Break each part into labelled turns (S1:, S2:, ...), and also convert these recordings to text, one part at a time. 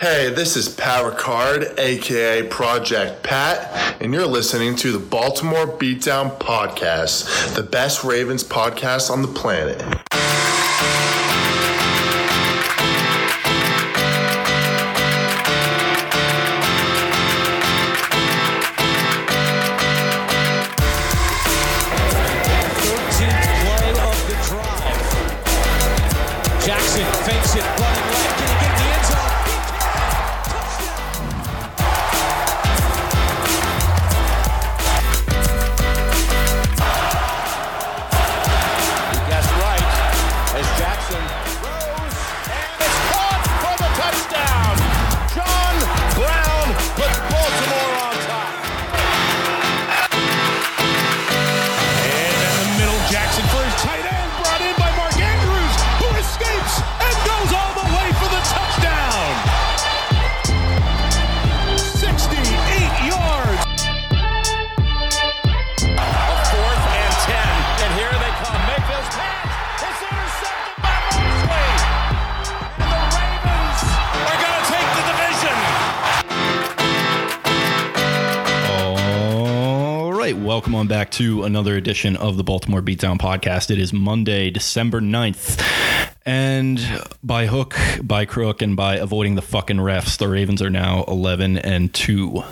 S1: Hey, this is Pat Ricard, aka Project Pat, and you're listening to the Baltimore Beatdown Podcast, the best Ravens podcast on the planet.
S2: On
S3: back to another edition of the Baltimore Beatdown podcast. It is Monday, December 9th. And by hook, by crook, and by avoiding the fucking refs, the Ravens are now 11 and 2.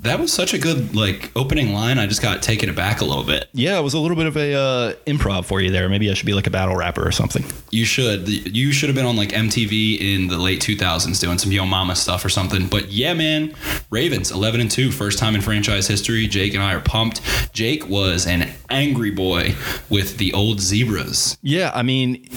S4: That was such a good like opening line. I just got taken aback a little bit.
S3: Yeah, it was a little bit of a uh, improv for you there. Maybe I should be like a battle rapper or something.
S4: You should you should have been on like MTV in the late 2000s doing some Yo Mama stuff or something. But yeah, man, Ravens 11 and 2, first time in franchise history. Jake and I are pumped. Jake was an angry boy with the old Zebras.
S3: Yeah, I mean,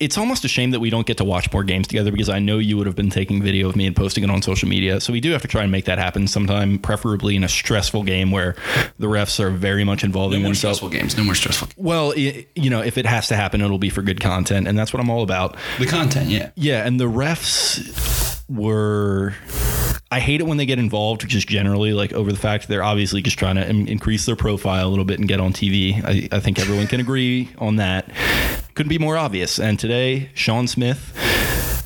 S3: it's almost a shame that we don't get to watch more games together because I know you would have been taking video of me and posting it on social media. So we do have to try and make that happen sometime, preferably in a stressful game where the refs are very much involved
S4: No
S3: in
S4: more
S3: themselves.
S4: stressful games. No more stressful.
S3: Well, i you know, if it has to happen, it'll be for good content, and that's what I'm all about.
S4: The content, yeah.
S3: Yeah, and the refs were. I hate it when they get involved, just generally, like over the fact they're obviously just trying to in- increase their profile a little bit and get on TV. I, I think everyone can agree on that. Couldn't be more obvious. And today, Sean Smith.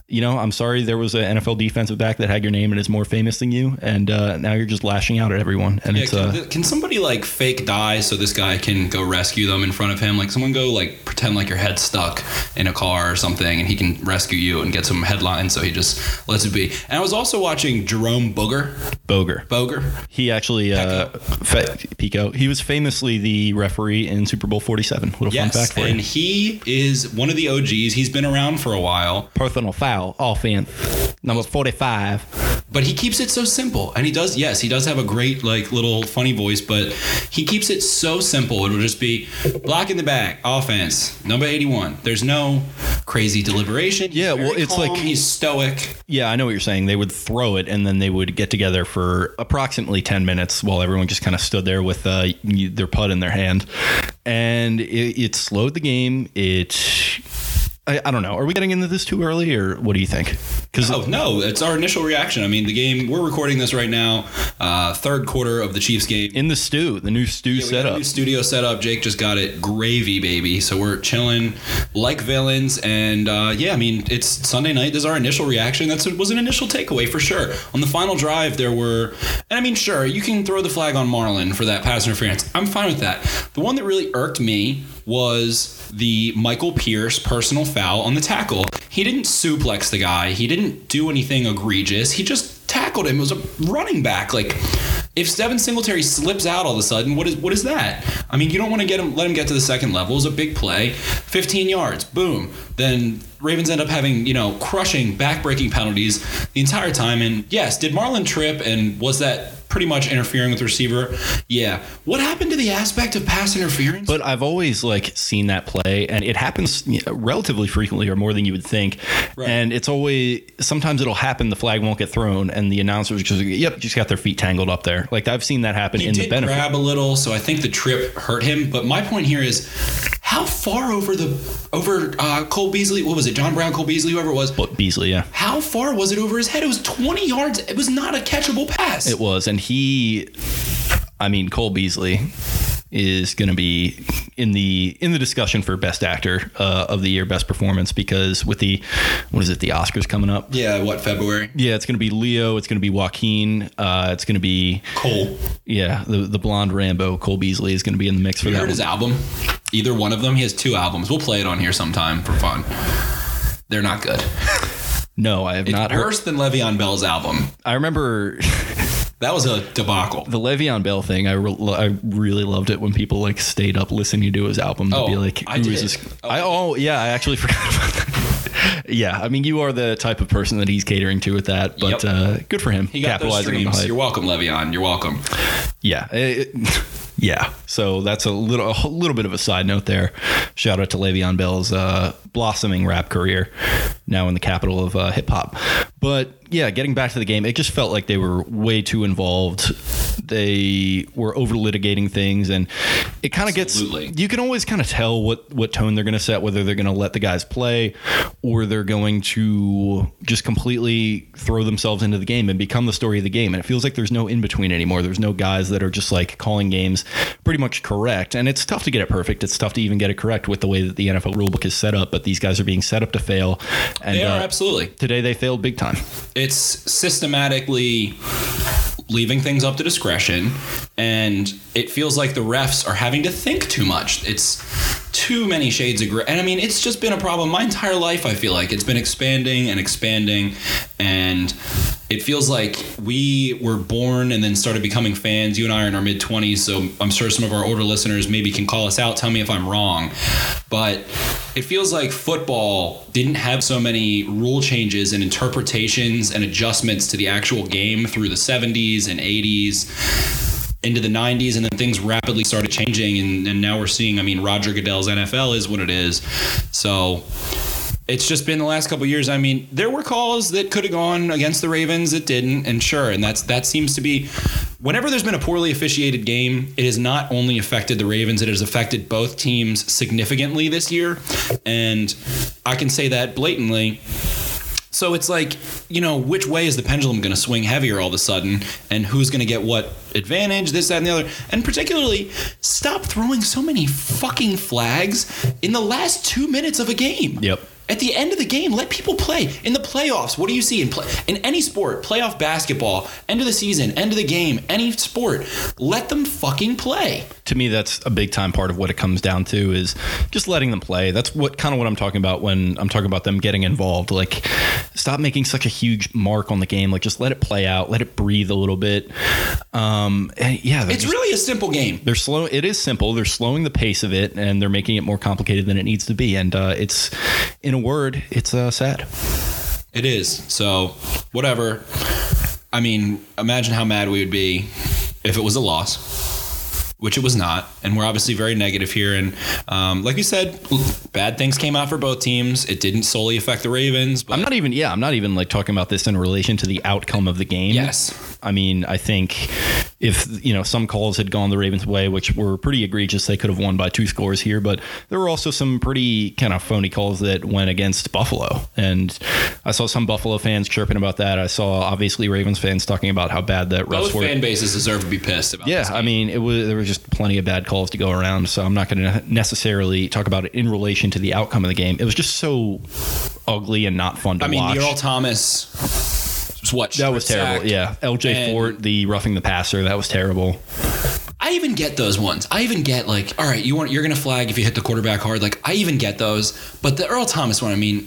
S3: You know, I'm sorry there was an NFL defensive back that had your name and is more famous than you, and uh, now you're just lashing out at everyone. And
S4: Yeah,
S3: it's
S4: can,
S3: uh,
S4: can somebody like fake die so this guy can go rescue them in front of him? Like someone go like pretend like your head's stuck in a car or something, and he can rescue you and get some headlines. So he just lets it be. And I was also watching Jerome Booger.
S3: Boger.
S4: Boger.
S3: He actually, uh, Pico. He was famously the referee in Super Bowl 47. Little fun fact for
S4: and
S3: you.
S4: he is one of the OGs. He's been around for a while,
S3: Personal foul, offense, number 45.
S4: but he keeps it so simple. And he does, yes, he does have a great like little funny voice, but he keeps it so simple. It'll just be block in the back, offense, number eighty-one. There's no crazy deliberation. He's
S3: Yeah, well, it's
S4: calm,
S3: like-
S4: he's stoic.
S3: Yeah, I know what you're saying. They would throw it and then they would get together for approximately 10 minutes while everyone just kind of stood there with uh, their putt in their hand. And it, it slowed the game. It. I, I don't know. Are we getting into this too early or what do you think? Because
S4: Oh no, it's our initial reaction. I mean, the game we're recording this right now, uh, third quarter of the Chiefs game.
S3: in the stew, the new stew
S4: a
S3: setup.
S4: new studio setup. Jake just got it gravy, baby. So we're chilling like villains. And uh, yeah, I mean, it's Sunday night. This is our initial reaction. That was an initial takeaway for sure. On the final drive, there were, and I mean, sure, you can throw the flag on Marlon for that pass interference. I'm fine with that. The one that really irked me was the Michael Pierce personal foul on the tackle. He didn't suplex the guy. He didn't do anything egregious. He just tackled him. It was a running back. Like, If Devin Singletary slips out all of a sudden, what is what is that? I mean, you don't want to get him let him get to the second level. It was a big play, 15 yards, boom. Then Ravens end up having, you know, crushing back-breaking penalties the entire time. And yes, did Marlon trip and was that pretty much interfering with the receiver? Yeah. What happened to the aspect of pass interference?
S3: But I've always like seen that play, and it happens relatively frequently, or more than you would think.
S4: Right.
S3: And it's always sometimes it'll happen. The flag won't get thrown, and the announcers just yep, just got their feet tangled up there. Like I've seen that happen
S4: he
S3: in
S4: did
S3: the benefit.
S4: grab a little, so I think the trip hurt him. But my point here is, how far over the over uh, Cole Beasley? What was it? John Brown, Cole Beasley, whoever it was.
S3: But Beasley, yeah,
S4: How far was it over his head? It was 20 yards. It was not a catchable pass.
S3: it was, and he, I mean, Cole Beasley is going to be in the in the discussion for best actor uh, of the year, best performance because with the what is it, the Oscars coming up.
S4: yeah, what February?
S3: Yeah, it's going to be Leo. It's going to be Joaquin. Uh, it's going to be
S4: Cole.
S3: yeah, the the blonde Rambo. Cole Beasley is going to be in the mix for
S4: You
S3: that.
S4: heard
S3: one.
S4: his album? Either one of them. He has two albums. We'll play it on here sometime for fun. They're not good.
S3: No, I have
S4: It's
S3: not heard.
S4: worse than Le'Veon Bell's album.
S3: I remember
S4: That was a debacle.
S3: the Le'Veon Bell thing. I, re- I really loved it when people like stayed up listening to his album to
S4: Oh,
S3: be like,
S4: I
S3: "Who is
S4: did.
S3: this?" I oh yeah, I actually forgot about that. yeah, I mean, you are the type of person that he's catering to with that, but
S4: Yep.
S3: uh, good for him.
S4: He got those
S3: capitalizing on the
S4: streams. You're welcome, Le'Veon. You're welcome.
S3: Yeah. it- yeah. So that's a little a little bit of a side note there. Shout out to Le'Veon Bell's uh, blossoming rap career, now in the capital of uh, hip hop. But yeah, getting back to the game, it just felt like they were way too involved. They were over litigating things, and it kind of gets you can always kind of tell what what tone they're going to set, whether they're going to let the guys play, or they're going to just completely throw themselves into the game and become the story of the game. And it feels like there's no in between anymore. There's no guys that are just like calling games pretty much correct. And it's tough to get it perfect. It's tough to even get it correct with the way that the NFL rulebook is set up. But these guys are being set up to fail. And
S4: They are
S3: uh,
S4: absolutely.
S3: today they failed big time.
S4: It's systematically leaving things up to discretion and it feels like the refs are having to think too much. It's too many shades of gray. And i mean it's just been a problem my entire life i feel like. It's been expanding and expanding. And it feels like we were born and then started becoming fans. You and i are in our mid-20s so i'm sure some of our older listeners maybe can call us out. Tell me if i'm wrong. But it feels like football didn't have so many rule changes and interpretations and adjustments to the actual game through the 70s and 80s into the 90s and then things rapidly started changing and, and now we're seeing i mean roger goodell's nfl is what it is so it's just been the last couple years. I mean, there were calls that could have gone against the Ravens that didn't, and sure, and that's that seems to be whenever there's been a poorly officiated game, it has not only affected the Ravens, it has affected both teams significantly this year. And I can say that blatantly. So it's like, you know, which way is the pendulum going to swing heavier all of a sudden, and who's going to get what advantage, this, that, and the other? And particularly, stop throwing so many fucking flags in the last two minutes of a game.
S3: Yep.
S4: At the end of the game, let people play. In the playoffs, what do you see in play in any sport? Playoff basketball, end of the season, end of the game, any sport. Let them fucking play.
S3: To me that's a big time part of what it comes down to is just letting them play. That's what kind of what i'm talking about when i'm talking about them getting involved. Like stop making such a huge mark on the game. Like just let it play out. Let it breathe a little bit. Um yeah
S4: It's
S3: just-
S4: really a simple game.
S3: they're slow it is simple. They're slowing the pace of it and they're making it more complicated than it needs to be. And uh, it's in a word it's uh, sad.
S4: It is. So, whatever. I mean, imagine how mad we would be if it was a loss, which it was not. And we're obviously very negative here. And um, like you said, bad things came out for both teams. It didn't solely affect the Ravens, but
S3: i'm not even yeah i'm not even like talking about this in relation to the outcome of the game
S4: Yes.
S3: I mean, I think if you know some calls had gone the Ravens' way, which were pretty egregious, they could have won by two scores here. But there were also some pretty kind of phony calls that went against Buffalo, and I saw some Buffalo fans chirping about that. I saw obviously Ravens fans talking about how bad that refs
S4: both
S3: were.
S4: fan bases deserve to be pissed about
S3: Yeah, I mean, it was there was just plenty of bad calls to go around, so I'm not going to necessarily talk about it in relation to the outcome of the game. It was just so ugly and not fun to watch.
S4: I mean,
S3: watch.
S4: Earl Thomas what?
S3: that was terrible. Yeah, LJ
S4: And-
S3: Fort, the roughing the passer, that was terrible.
S4: I even get those ones. I even get like, all right, you want you're gonna flag if you hit the quarterback hard. Like I even get those, but the Earl Thomas one, I mean,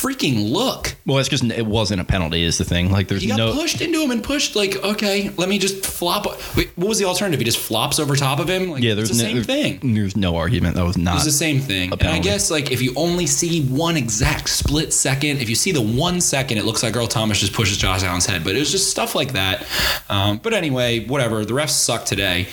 S4: freaking look.
S3: Well, it's just it wasn't a penalty. Is the thing like there's
S4: He got
S3: no
S4: pushed into him and pushed like, okay, let me just flop. Wait, what was the alternative? He just flops over top of him. Like,
S3: yeah.
S4: it's
S3: There's
S4: the
S3: no,
S4: same thing.
S3: There's no argument that was not.
S4: It's the same thing. And I guess like if you only see one exact split second, if you see the one second, it looks like Earl Thomas just pushes Josh Allen's head. But it was just stuff like that. Um, but anyway, whatever. The refs suck today.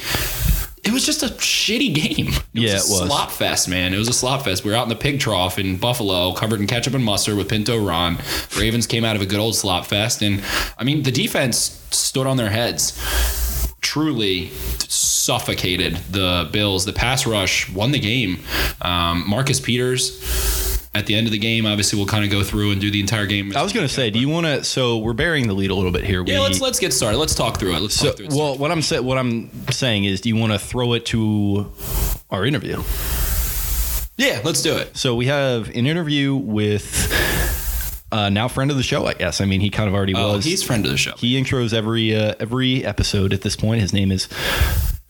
S4: It was just a shitty game. It
S3: Yeah,
S4: was
S3: it
S4: a
S3: was.
S4: slop fest, man. It was a slop fest. We were out in the pig trough in Buffalo, covered in ketchup and mustard with Pinto Ron. Ravens came out of a good old slop fest, and I mean the defense stood on their heads truly suffocated the Bills. The pass rush won the game. Um, Marcus Peters at the end of the game, obviously, we'll kind of go through and do the entire game.
S3: I was going to say, do you want to? So we're burying the lead a little bit here.
S4: Yeah,
S3: We-
S4: let's let's get started. Let's talk through it. Let's
S3: So,
S4: talk through it.
S3: well, what I'm sa- what I'm saying is, do you want to throw it to our interview?
S4: yeah, let's do it.
S3: So we have an interview with uh, now friend of the show, I guess. I mean, he kind of already
S4: Oh,
S3: was.
S4: he's friend of the show.
S3: he intros every uh, every episode at this point. His name is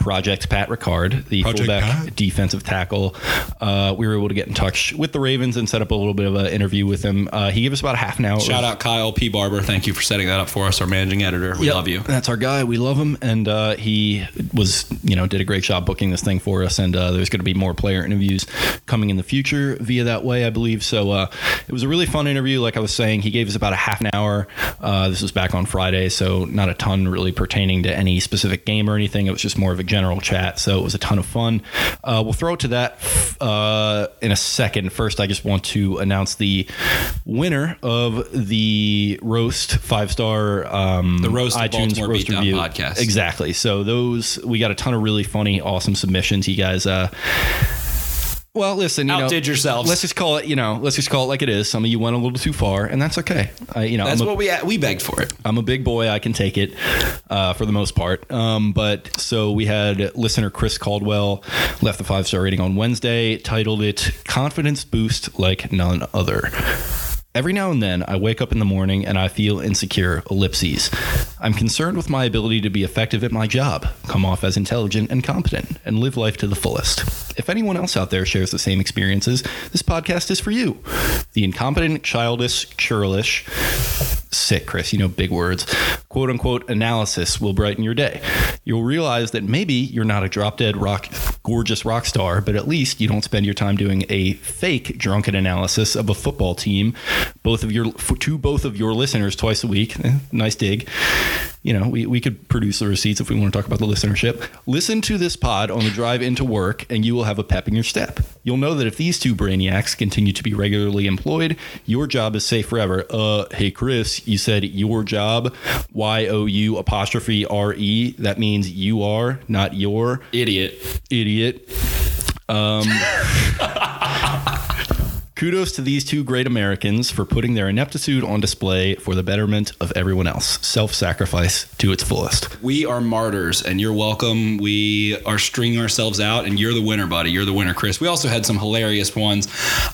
S3: Project Pat Ricard, the
S4: Project
S3: fullback
S4: Pat.
S3: defensive tackle. Uh, we were able to get in touch with the Ravens and set up a little bit of an interview with him. Uh, he gave us about a half an hour.
S4: Shout out Kyle P. Barber. Thank you for setting that up for us, our managing editor. We
S3: Yep,
S4: love you.
S3: That's our guy. We love him, and uh, he was, you know, did a great job booking this thing for us. And uh, there's going to be more player interviews coming in the future via that way, I believe. So uh, it was a really fun interview. Like I was saying, he gave us about a half an hour. Uh, this was back on Friday, so not a ton really pertaining to any specific game or anything. It was just more of a general chat. So it was a ton of fun. Uh, we'll throw it to that uh, in a second. First, I just want to announce the winner of the roast five star um,
S4: The Roast
S3: iTunes
S4: Baltimore
S3: roast review
S4: podcast.
S3: Exactly. So those we got a ton of really funny, awesome submissions. You guys. Uh, well, listen, you
S4: Outdid
S3: know,
S4: yourselves.
S3: Let's just call it, you know, let's just call it like it is. Some of you went a little too far, and that's okay. I, you know,
S4: That's
S3: I'm a-
S4: what we we begged for it.
S3: I'm a big boy. I can take it uh, for the most part. Um, but so we had listener Chris Caldwell left the five star rating on Wednesday, titled it Confidence Boost Like None Other. Every now and then, I wake up in the morning and I feel insecure. Ellipses. I'm concerned with my ability to be effective at my job, come off as intelligent and competent, and live life to the fullest. If anyone else out there shares the same experiences, this podcast is for you. The incompetent, childish, churlish, sick, Chris, you know, big words, quote unquote analysis will brighten your day. You'll realize that maybe you're not a drop dead rock, gorgeous rock star, but at least you don't spend your time doing a fake drunken analysis of a football team, both of your, to both of your listeners twice a week. Eh, nice dig. You know, we, we could produce the receipts if we want to talk about the listenership. Listen to this pod on the drive into work, and you will have a pep in your step. You'll know that if these two brainiacs continue to be regularly employed, your job is safe forever. Uh, hey, Chris, you said your job, Y O U apostrophe R E. That means you are, not your
S4: Idiot.
S3: idiot. Um, kudos to these two great Americans for putting their ineptitude on display for the betterment of everyone else. Self sacrifice to its fullest.
S4: We are martyrs, and you're welcome. We are stringing ourselves out, and you're the winner, buddy. You're the winner, Chris. We also had some hilarious ones.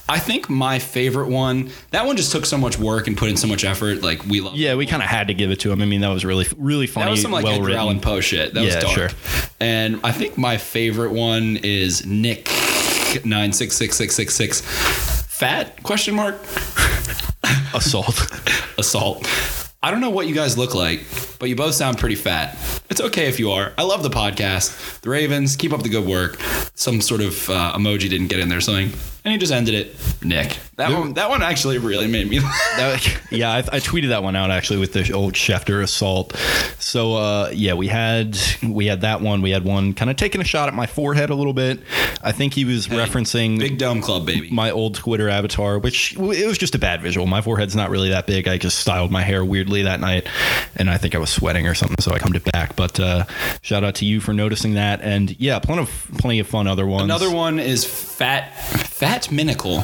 S4: I think my favorite one, that one just took so much work and put in so much effort. Like, we love
S3: Yeah, we kind of had to give it to him. I mean, that was really, really funny.
S4: That was some like
S3: well
S4: Edgar. Allan Poe shit. That
S3: Yeah,
S4: was dark.
S3: sure.
S4: And I think my favorite one is Nick nine six six six six six. Fat question mark
S3: Assault.
S4: assault. I don't know what you guys look like, but you both sound pretty fat. It's okay if you are. I love the podcast. The Ravens, keep up the good work. Some sort of uh, emoji didn't get in there, something, and he just ended it. Nick. That one. That one actually really made me.
S3: That- yeah, I, I tweeted that one out actually with the old Schefter assault. So uh, yeah, we had we had that one. We had one kind of taking a shot at my forehead a little bit. I think he was referencing
S4: Big Dome Club, baby.
S3: my old Twitter avatar, which it was just a bad visual. My forehead's not really that big. I just styled my hair weirdly that night, and I think I was sweating or something, so I combed it back. But uh, shout out to you for noticing that, and yeah, plenty of plenty of fun other ones.
S4: Another one is fat, fat minical.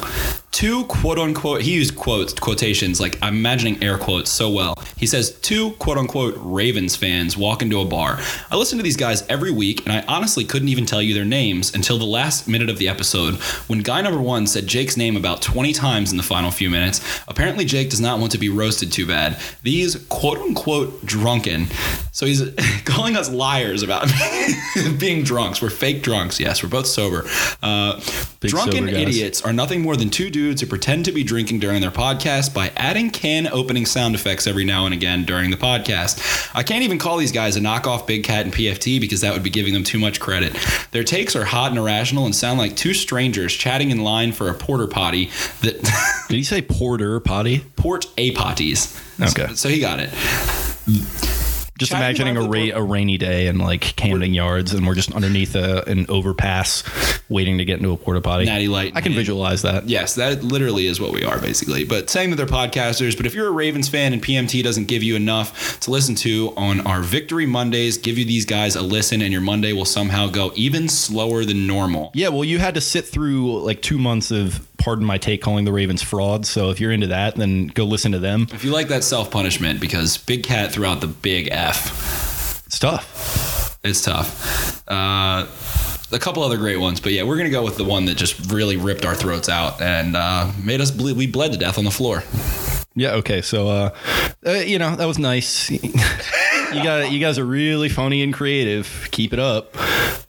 S4: Two quote unquote. He used quotes, quotations. Like I'm imagining air quotes so well. He says two quote unquote Ravens fans walk into a bar. I listen to these guys every week, and I honestly couldn't even tell you their names until the last minute of the episode when guy number one said Jake's name about 20 times in the final few minutes. Apparently, Jake does not want to be roasted too bad. These quote unquote drunken. So he's calling us liars about being drunks. We're fake drunks. Yes, we're both sober. Uh, drunken
S3: sober
S4: idiots are nothing more than two dudes who pretend to be drinking during their podcast by adding can opening sound effects every now and again during the podcast. I can't even call these guys a knockoff Big Cat and PFT because that would be giving them too much credit. Their takes are hot and irrational and sound like two strangers chatting in line for a porter potty that
S3: Did you say porter potty?
S4: port a potties.
S3: Okay.
S4: So, so he got it.
S3: Just
S4: Chatting
S3: imagining a, ra- a rainy day in like Camden Yards, and we're just underneath a, an overpass, waiting to get into a porta potty.
S4: Natty Light
S3: I can
S4: and-
S3: visualize that.
S4: Yes, that literally is what we are basically. But saying that they're podcasters, but if you're a Ravens fan and PMT doesn't give you enough to listen to on our Victory Mondays, give you these guys a listen and your Monday will somehow go even slower than normal.
S3: Yeah, well, you had to sit through like two months of, pardon my take, calling the Ravens frauds. So if you're into that, then go listen to them.
S4: If you like that self punishment, because Big Cat threw out the big F,
S3: It's tough.
S4: it's tough. Uh, a couple other great ones, but yeah, we're gonna go with the one that just really ripped our throats out and uh, made us ble- we bled to death on the floor.
S3: Yeah. Okay. So, uh, uh, you know, that was nice. you got you guys are really funny and creative. Keep it up.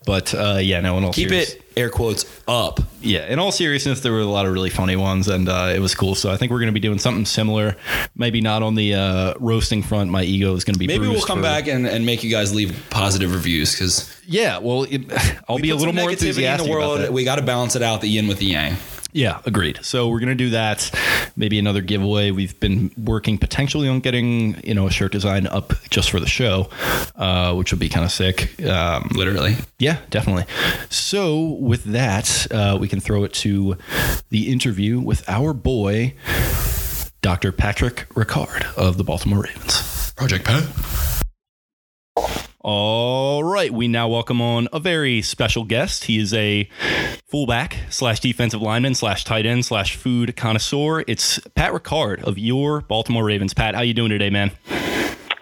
S3: But uh, yeah, no. In all
S4: Keep
S3: serious-
S4: it air quotes up.
S3: Yeah. In all seriousness, there were a lot of really funny ones, and uh, it was cool. So I think we're going to be doing something similar. Maybe not on the uh, roasting front. My ego is going to be.
S4: Maybe we'll come
S3: for-
S4: back and, and make you guys leave positive reviews because
S3: Yeah. Well, it, I'll be a little more enthusiastic
S4: in the
S3: about
S4: world.
S3: that.
S4: We got to balance it out, the yin with the yang.
S3: Yeah, agreed. So we're gonna do that. Maybe another giveaway. We've been working potentially on getting you know a shirt design up just for the show, uh, which would be kind of sick. Um,
S4: Literally.
S3: yeah, definitely. So with that, uh, we can throw it to the interview with our boy, Dr. Patrick Ricard of the Baltimore Ravens.
S4: Project Pat.
S3: All right, we now welcome on a very special guest. He is a fullback slash defensive lineman slash tight end slash food connoisseur. It's Pat Ricard of your Baltimore Ravens. Pat, how you doing today, man?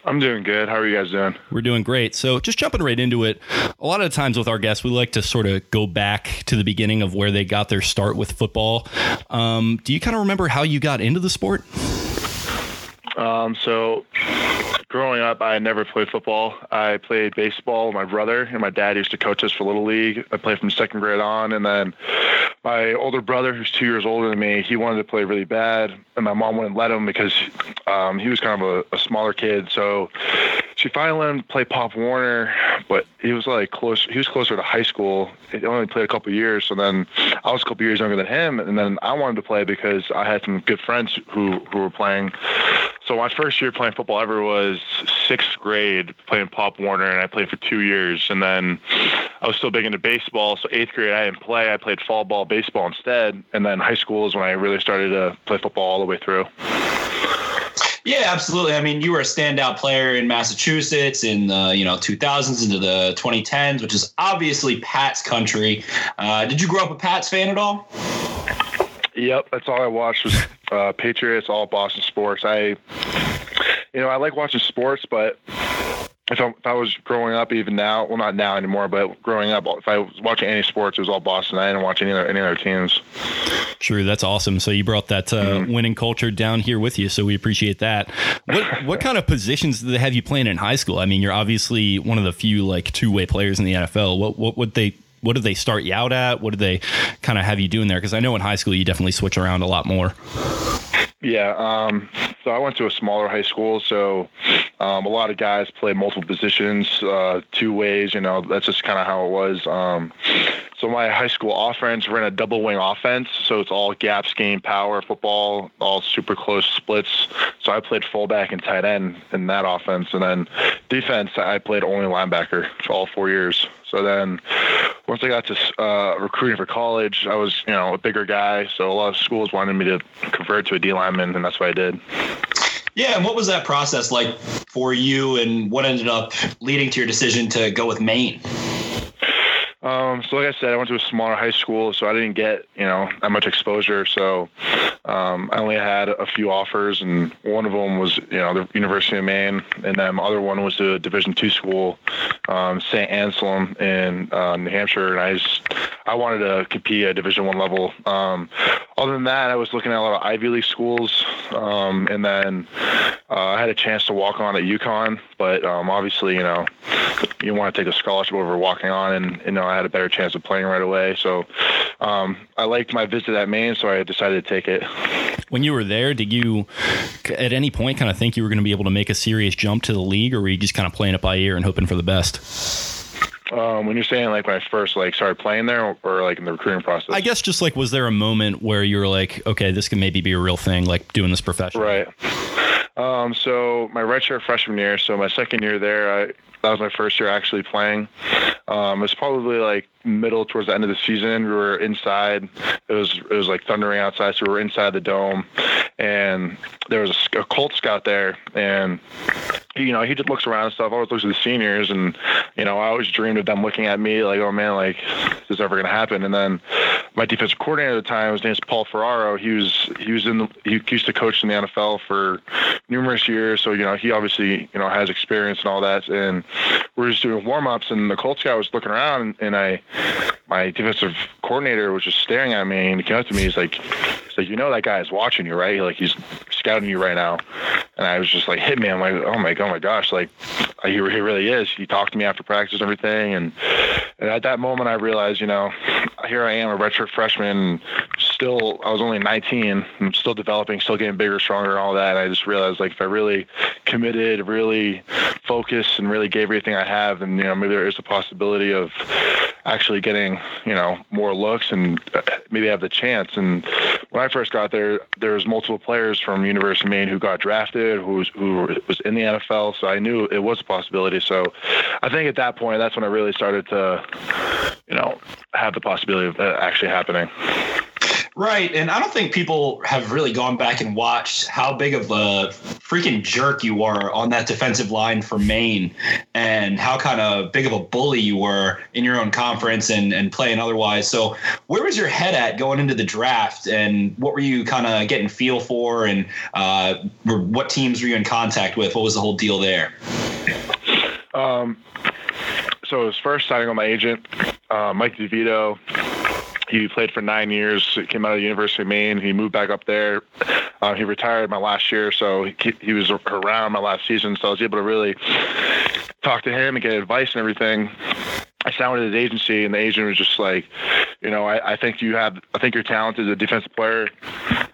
S5: I'm doing good. How are you guys doing?
S3: We're doing great. So, just jumping right into it, a lot of times with our guests, we like to sort of go back to the beginning of where they got their start with football. Um, do you kind of remember how you got into the sport?
S5: Um, so, growing up, I never played football. I played baseball with my brother, and my dad used to coach us for Little League. I played from second grade on, and then my older brother, who's two years older than me, he wanted to play really bad, and my mom wouldn't let him because um, he was kind of a, a smaller kid. So she finally let him play Pop Warner, but he was like close. He was closer to high school. He only played a couple years, so then I was a couple years younger than him, and then I wanted to play because I had some good friends who who were playing. So my first year playing football ever was sixth grade, playing Pop Warner, and I played for two years. And then I was still big into baseball, so eighth grade I didn't play. I played fall ball, baseball instead. And then high school is when I really started to play football all the way through.
S6: Yeah, absolutely. I mean, you were a standout player in Massachusetts in the you know 2000s into the 2010s, which is obviously Pat's country. Uh, did you grow up a Pats fan at all?
S5: Yep, that's all I watched was uh, Patriots, all Boston sports. I, you know, I like watching sports, but if I, if I was growing up, even now, well, not now anymore, but growing up, if I was watching any sports, it was all Boston. I didn't watch any other any other teams.
S3: True, that's awesome. So you brought that uh, winning culture down here with you, so we appreciate that. What what kind of positions did they have you playing in high school? I mean, you're obviously one of the few like two way players in the NFL. What what would they what did they start you out at? What did they kind of have you doing there? Because I know in high school you definitely switch around a lot more.
S5: Yeah. Um, so I went to a smaller high school, so um, a lot of guys play multiple positions, uh, two ways. You know, that's just kind of how it was. Um, so my high school offense ran a double wing offense, so it's all gap scheme, power, football, all super close splits. So I played fullback and tight end in that offense, and then defense I played only linebacker for all four years. So then, once I got to uh, recruiting for college, I was, you know, a bigger guy. So a lot of schools wanted me to convert to a D lineman, and that's what I did.
S6: Yeah, and what was that process like for you, and what ended up leading to your decision to go with Maine?
S5: Um, so like I said, I went to a smaller high school, so I didn't get you know that much exposure. So um, I only had a few offers, and one of them was you know the University of Maine, and then the other one was a Division two school, um, St. Anselm in uh, New Hampshire, and I just I wanted to compete at Division one level. Um, other than that, I was looking at a lot of Ivy League schools, um, and then uh, I had a chance to walk on at UConn, but um, obviously you know you want to take a scholarship over walking on, and you know I had a better chance of playing right away, so um, I liked my visit at Maine, so I decided to take it.
S3: When you were there, did you at any point kind of think you were going to be able to make a serious jump to the league, or were you just kind of playing it by ear and hoping for the best?
S5: Um, when you're saying like when I first like started playing there, or, or, like in the recruiting process,
S3: I guess just like was there a moment where you were like, okay, this can maybe be a real thing, like doing this professionally?
S5: Right. Um, so my redshirt freshman year, so my second year there, I that was my first year actually playing. Um, it was probably like middle towards the end of the season. We were inside. It was it was like thundering outside, so we were inside the dome, and there was a, a Colt scout there, and you know, he just looks around and stuff. Always looks at the seniors, and you know, I always dreamed of them looking at me like, oh man, like this is ever gonna happen? And then my defensive coordinator at the time, his name's Paul Ferraro. He was he was in the, he used to coach in the NFL for numerous years, so you know, he obviously you know has experience and all that. And we are just doing warm ups, and the Colts guy was looking around, and I my defensive coordinator was just staring at me, and he came up to me. He's like, he's like, you know, that guy is watching you, right? Like he's scouting you right now. And I was just like, hit me. I'm like, oh my, oh my gosh, like uh, he, he really is. He talked to me after practice and everything. And, and at that moment, I realized, you know, here I am, a redshirt freshman, still, I was only 19. I'm still developing, still getting bigger, stronger, and all that. And I just realized, like, if I really committed, really focused, and really gave everything I have, then, you know, maybe there is a possibility of actually getting, you know, more looks and uh, maybe have the chance. And when I first got there, there was multiple players from University of Maine who got drafted, who was, who was in the NFL. So I knew it was a possibility. So I think at that point, that's when I really started to, you know, have the possibility of actually happening.
S6: Right. And I don't think people have really gone back and watched how big of a freaking jerk you were on that defensive line for Maine and how kind of big of a bully you were in your own conference and, and playing otherwise. So, where was your head at going into the draft and what were you kind of getting feel for and uh, what teams were you in contact with? What was the whole deal there?
S5: Um, so, it was first signing on my agent, uh, Mike DeVito he played for nine years. Came out of the University of Maine. He moved back up there. Uh, he retired my last year, so he, he was around my last season. So I was able to really talk to him and get advice and everything. I signed with his agency, and the agent was just like, you know, I, I think you have, I think you're talented as a defensive player,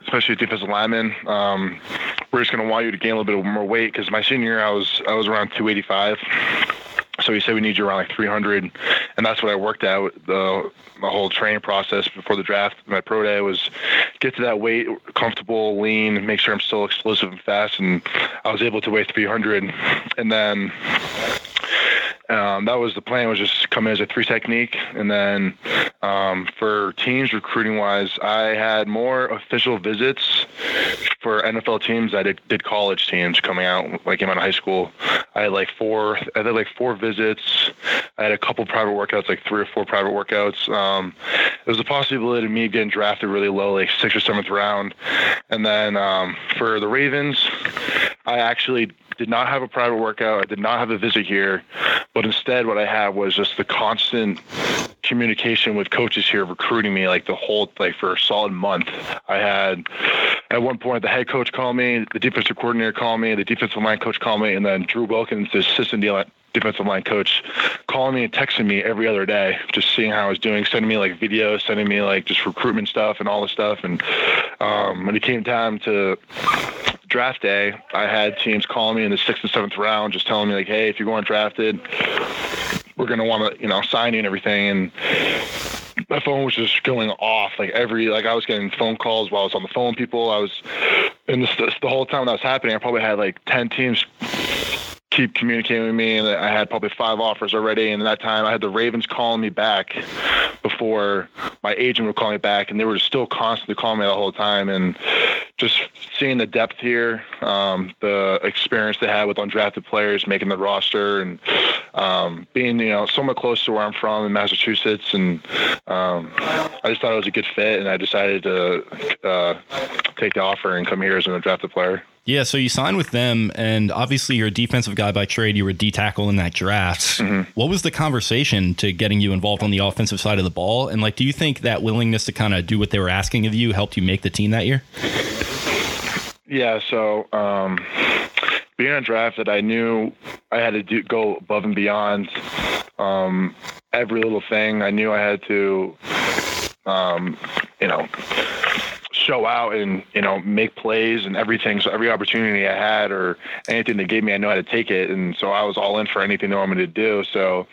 S5: especially a defensive lineman. Um, we're just going to want you to gain a little bit more weight because my senior year I was I was around 285 so he said we need you around like 300, and that's what I worked out. The my whole training process before the draft, my pro day was get to that weight, comfortable, lean, make sure I'm still explosive and fast, and I was able to weigh 300, and then um, that was the plan was just come in as a three technique. And then um, for teams recruiting wise i had more official visits for nfl teams i did, did college teams coming out like came out of high school. I had like four i did like four visits. I had a couple private workouts like three or four private workouts. Um, there was a possibility of me getting drafted really low like sixth or seventh round. And then um, for the ravens i actually did not have a private workout. I did not have a visit here, but instead, what I had was just the constant communication with coaches here recruiting me like the whole like for a solid month. I had at one point the head coach called me, the defensive coordinator called me, the defensive line coach called me, and then Drew Wilkins, the assistant defensive line coach, calling me and texting me every other day, just seeing how I was doing, sending me like videos, sending me like just recruitment stuff and all the stuff. And um, when it came time to draft day, I had teams calling me in the sixth and seventh round, just telling me like, "Hey, if you're going drafted, we're gonna want to, you know, sign you and everything." And my phone was just going off like every like I was getting phone calls while I was on the phone. People, I was, and this, this the whole time that was happening, I probably had like ten teams keep communicating with me and I had probably five offers already and at that time I had the Ravens calling me back before my agent would call me back and they were still constantly calling me the whole time and just seeing the depth here, um, the experience they had with undrafted players making the roster, and um, being you know somewhat close to where I'm from in Massachusetts, and um, I just thought it was a good fit, and I decided to uh, take the offer and come here as an undrafted player.
S3: Yeah, so you signed with them, and obviously you're a defensive guy by trade. You were D tackle in that draft. What was the conversation to getting you involved on the offensive side of the ball? And like, do you think that willingness to kind of do what they were asking of you helped you make the team that year?
S5: Yeah, so um, being undrafted, I knew I had to do, go above and beyond um, every little thing. I knew I had to, um, you know, show out and you know make plays and everything. So every opportunity I had or anything they gave me, I know how to take it. And so I was all in for anything they wanted me to do. So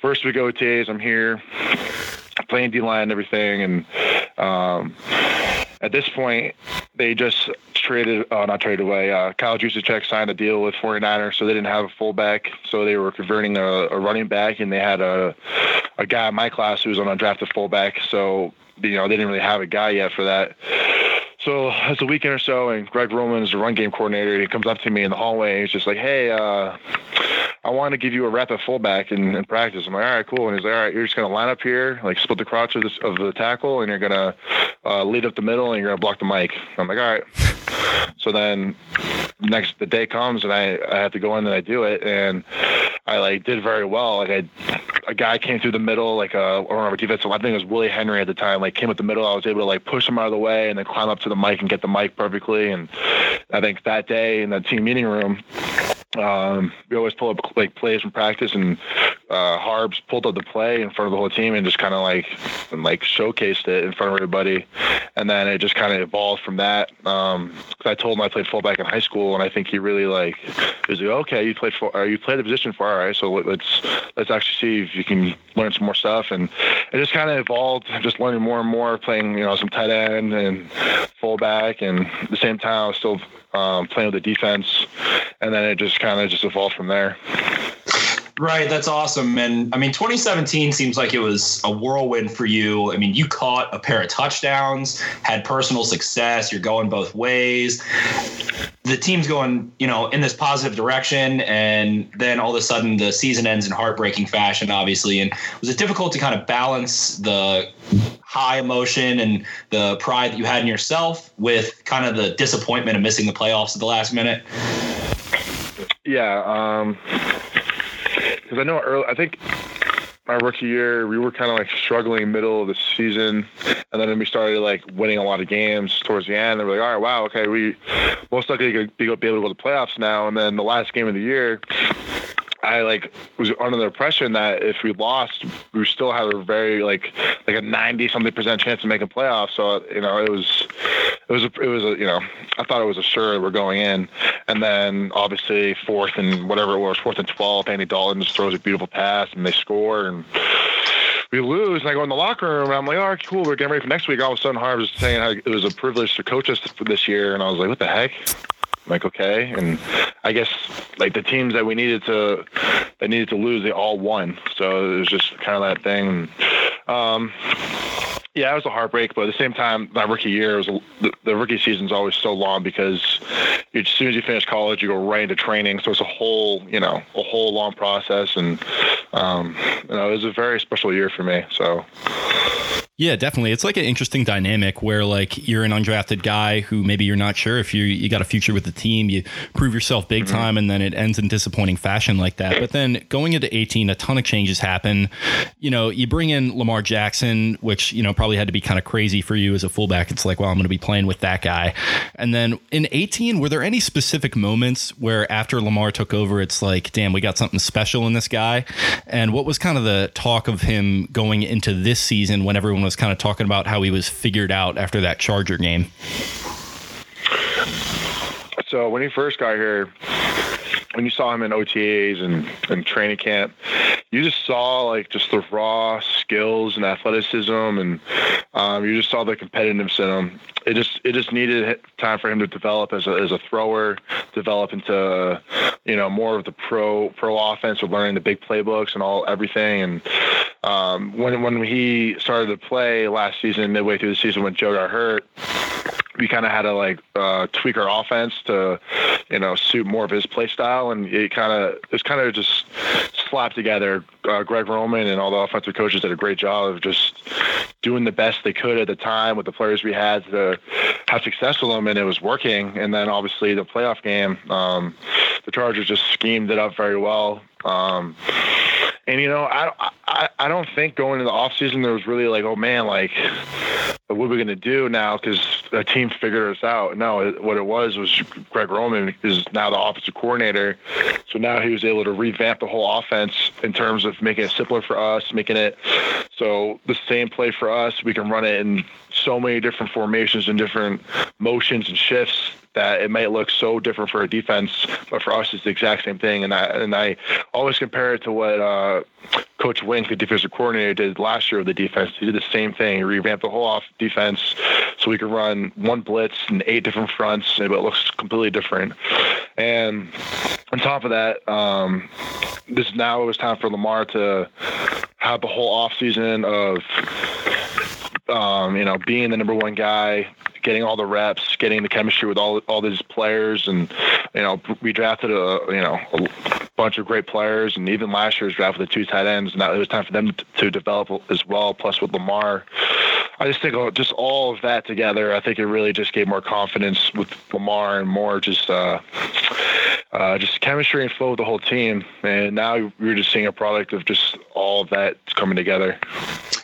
S5: first week OTAs, I'm here playing D line and everything, and um, at this point, they just traded, uh, not traded away. Uh, Kyle Juszczyk signed a deal with 49ers, so they didn't have a fullback. So they were converting a, a running back, and they had a a guy in my class who was an undrafted fullback. So you know they didn't really have a guy yet for that. So it's a weekend or so, and Greg Roman is the run game coordinator. He comes up to me in the hallway. He's just like, "Hey, uh, I want to give you a rep at fullback in, in practice." I'm like, "All right, cool." And he's like, "All right, you're just gonna line up here, like split the crotch of, this, of the tackle, and you're gonna uh, lead up the middle, and you're gonna block the mic." I'm like, "All right." So then next the day comes, and I I have to go in and I do it, and I like did very well. Like I, a guy came through the middle, like a or our defensive. I think it was Willie Henry at the time. Like came up the middle. I was able to like push him out of the way and then climb up to the mic and get the mic perfectly. And I think that day in the team meeting room, um, we always pull up like plays from practice, and uh, Harbs pulled up the play in front of the whole team and just kind of like and, like showcased it in front of everybody, and then it just kind of evolved from that. Um, I told him I played fullback in high school, and I think he really like was like, okay, you played for, you played the position for, all right, so let's let's actually see if you can learn some more stuff, and it just kind of evolved, just learning more and more, playing you know some tight end and fullback, and at the same time I was still um, playing with the defense, and then it just kind of just evolved from there.
S6: Right, that's awesome. And I mean, 2017 seems like it was a whirlwind for you. I mean, you caught a pair of touchdowns, had personal success, you're going both ways. The team's going, you know, in this positive direction, and then all of a sudden the season ends in heartbreaking fashion, obviously. And was it difficult to kind of balance the high emotion and the pride that you had in yourself with kind of the disappointment of missing the playoffs at the last minute?
S5: Yeah, um, because I know early. I think my rookie year we were kind of like struggling middle of the season, and then we started like winning a lot of games towards the end. And we're like, all right, wow, okay, we most likely be, be able to go to the playoffs now. And then the last game of the year. I like was under the impression that if we lost, we still had a very like like a ninety something percent chance of making playoffs. So you know it was it was a, it was a you know I thought it was a sure we're going in, and then obviously fourth and whatever it was fourth and twelve, Andy Dalton just throws a beautiful pass and they score and we lose, and I go in the locker room, and I'm like, all right, cool, we're getting ready for next week. All of a sudden, Harb was saying it was a privilege to coach us this year, and I was like, what the heck? Like, okay, and I guess like the teams that we needed to, that needed to lose, they all won. So it was just kind of that thing. Um, yeah, it was a heartbreak, but at the same time, my rookie year was the, the rookie is always so long because as soon as you finish college, you go right into training. So it's a whole, you know, a whole long process, and um, you know, it was a very special year for me. So.
S3: Yeah, definitely. It's like an interesting dynamic where like you're an undrafted guy who maybe you're not sure if you you got a future with the team, you prove yourself big
S5: Mm-hmm.
S3: time and then it ends in disappointing fashion like that. But then going into 18, a ton of changes happen. You know, you bring in Lamar Jackson, which, you know, probably had to be kind of crazy for you as a fullback. It's like, well, I'm going to be playing with that guy. And then in 18, were there any specific moments where after Lamar took over, it's like, damn, we got something special in this guy? And what was kind of the talk of him going into this season when everyone was kind of talking about how he was figured out after that Charger game?
S5: So when he first got here, when you saw him in OTAs and, and training camp, you just saw like just the raw skills and athleticism, and um, you just saw the competitiveness in him. It just it just needed time for him to develop as a as a thrower, develop into you know more of the pro pro offense with learning the big playbooks and all everything. And um, when when he started to play last season, midway through the season, when Joe got hurt we kind of had to like uh, tweak our offense to, you know, suit more of his play style, and it kind of it's kind of just slapped together. Uh, Greg Roman and all the offensive coaches did a great job of just doing the best they could at the time with the players we had to have success with them, and it was working. And then obviously the playoff game, um, the Chargers just schemed it up very well. Um, and you know, I, I I don't think going into the offseason there was really like, oh man, like what are we gonna do now? Because the team figured us out. No, what it was was Greg Roman is now the offensive coordinator, so now he was able to revamp the whole offense in terms of making it simpler for us, making it so the same play for us, we can run it in so many different formations and different motions and shifts that it might look so different for a defense, but for us, it's the exact same thing. And I and I always compare it to what uh, Coach Wink, the defensive coordinator, did last year with the defense. He did the same thing. He revamped the whole off defense so we could run one blitz and eight different fronts, but it looks completely different. And on top of that, um, this now it was time for Lamar to have the whole off season of um, you know being the number one guy, getting all the reps, getting the chemistry with all all these players, and you know we drafted a you know a bunch of great players, and even last year's draft with the two tight ends. Now it was time for them to, develop as well. Plus with Lamar, I just think just all of that together, I think it really just gave more confidence with Lamar and more just uh, uh, just chemistry and flow with the whole team. And now we're just seeing a product of just all of that coming together.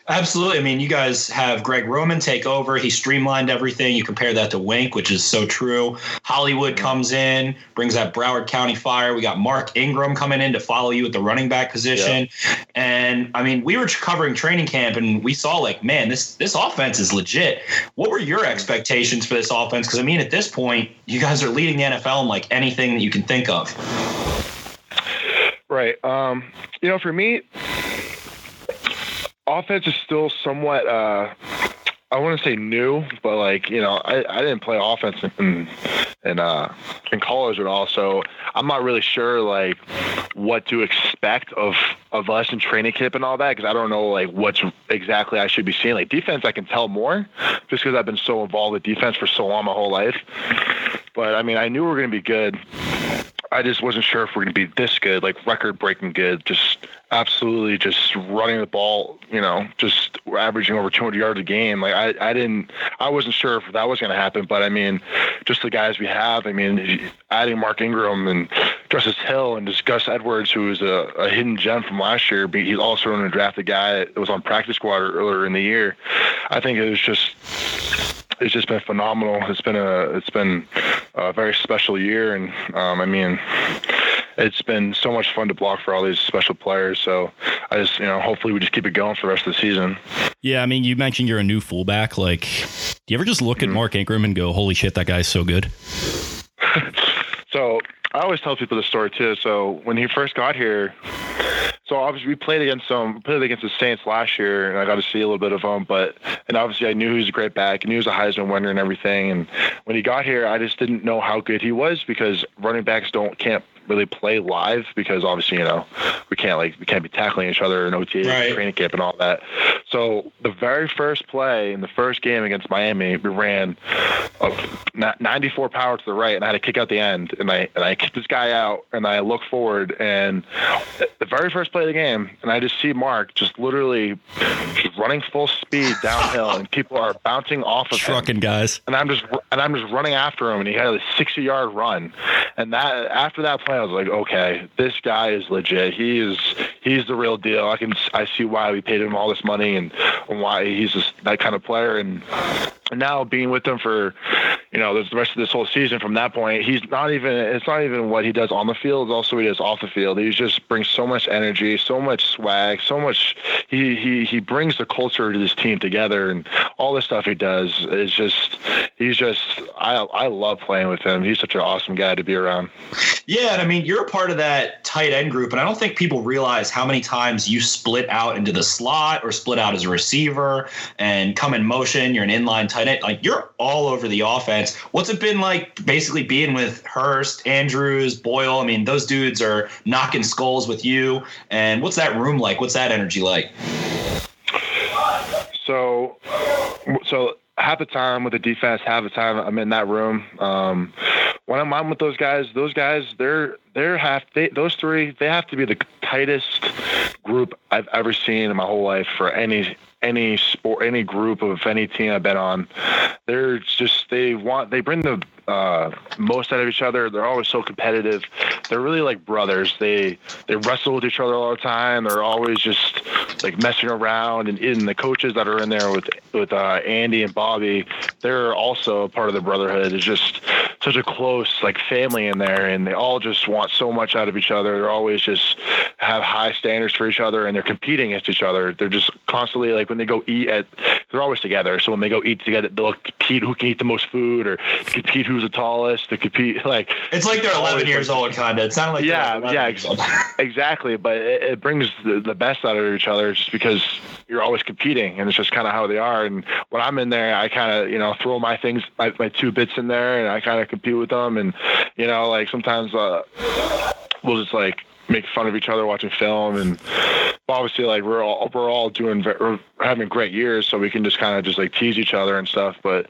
S4: Absolutely. I mean, you guys have Greg Roman take over. He streamlined everything. You compare that to Wink, which is so true. Hollywood comes in, brings that Broward County fire. We got Mark Ingram coming in to follow you at the running back position. Yeah. And I mean, we were covering training camp and we saw like, man, this this offense is legit. What were your expectations for this offense? Because I mean, at this point, you guys are leading the NFL in like anything that you can think of.
S5: Right. Um, you know, for me, offense is still somewhat uh I want to say new, but like you know, I, I didn't play offense in in, uh, in college at all, so I'm not really sure like what to expect of of us in training camp and all that because I don't know like what's exactly I should be seeing. Like defense, I can tell more just because I've been so involved with defense for so long my whole life. But I mean, I knew we were going to be good. I just wasn't sure if we're going to be this good, like record breaking good. Just absolutely just running the ball, you know, just averaging over 200 yards a game. Like I, I didn't, I wasn't sure if that was going to happen, but I mean, just the guys we have. I mean, adding Mark Ingram and Justice Hill and just Gus Edwards, who was a, a hidden gem from last year. But he's also an undrafted guy that was on practice squad earlier in the year. I think it was just it's just been phenomenal. It's been a it's been a very special year, and um, I mean, it's been so much fun to block for all these special players. So I just, you know, hopefully we just keep it going for the rest of the season.
S3: Yeah, I mean, you mentioned you're a new fullback. Like, do you ever just look mm-hmm. at Mark Ingram and go, "Holy shit, that guy's so good"?
S5: so I always tell people the story too. So when he first got here, so obviously we played against um, some played against the Saints last year, and I got to see a little bit of him. But and obviously I knew he was a great back, and he was a Heisman winner and everything. And when he got here, I just didn't know how good he was because running backs don't can't really play live because obviously you know we can't like we can't be tackling each other in OTA right. training camp and all that. So the very first play in the first game against Miami, we ran a 94 power to the right, and I had to kick out the end, and I and I kicked this guy out, and I look forward, and the very first play of the game, and I just see Mark just literally running full speed downhill, and people are bouncing off of
S3: trucking
S5: him.
S3: guys,
S5: and I'm just and I'm just running after him, and he had a 60 yard run, and that after that play I was like, okay, this guy is legit. He is he's the real deal. I can I see why we paid him all this money and, and why he's just that kind of player. And, and now being with him for you know the rest of this whole season from that point, he's not even it's not even what he does on the field. It's also what he does off the field. He just brings so much energy, so much swag, so much. He he he brings the culture to this team together, and all the stuff he does is just he's just I I love playing with him. He's such an awesome guy to be around.
S4: Yeah, and I mean you're a part of that tight end group, and I don't think people realize how many times you split out into the slot or split out as a receiver and come in motion. You're an inline tight end, like you're all over the offense. What's it been like basically being with Hurst, Andrews, Boyle? I mean, those dudes are knocking skulls with you. And what's that room like? What's that energy like?
S5: So, so half the time with the defense, half the time I'm in that room. Um, when I'm with those guys, those guys, they're they're half they, those three. They have to be the tightest group I've ever seen in my whole life for any any sport, any group of any team I've been on. They're just they want they bring the uh, most out of each other. They're always so competitive. They're really like brothers. They they wrestle with each other all the time. They're always just like messing around. And in the coaches that are in there with with uh, Andy and Bobby, they're also a part of the brotherhood. It's just such a close like family in there, and they all just want so much out of each other. They're always just have high standards for each other, and they're competing against each other. They're just constantly like when they go eat at, they're always together. So when they go eat together, they'll compete who can eat the most food or compete who's the tallest. To compete like
S6: It's like they're 11 years old, kind of. It sounded like
S5: yeah, yeah, ex- exactly. But it, it brings the, the best out of each other just because you're always competing, and it's just kind of how they are. And when I'm in there, I kind of you know throw my things, my, my two bits in there, and I kind of compete with them. And you know, like sometimes uh, we'll just like make fun of each other watching film and obviously like we're all we're all doing we're having great years so we can just kind of just like tease each other and stuff but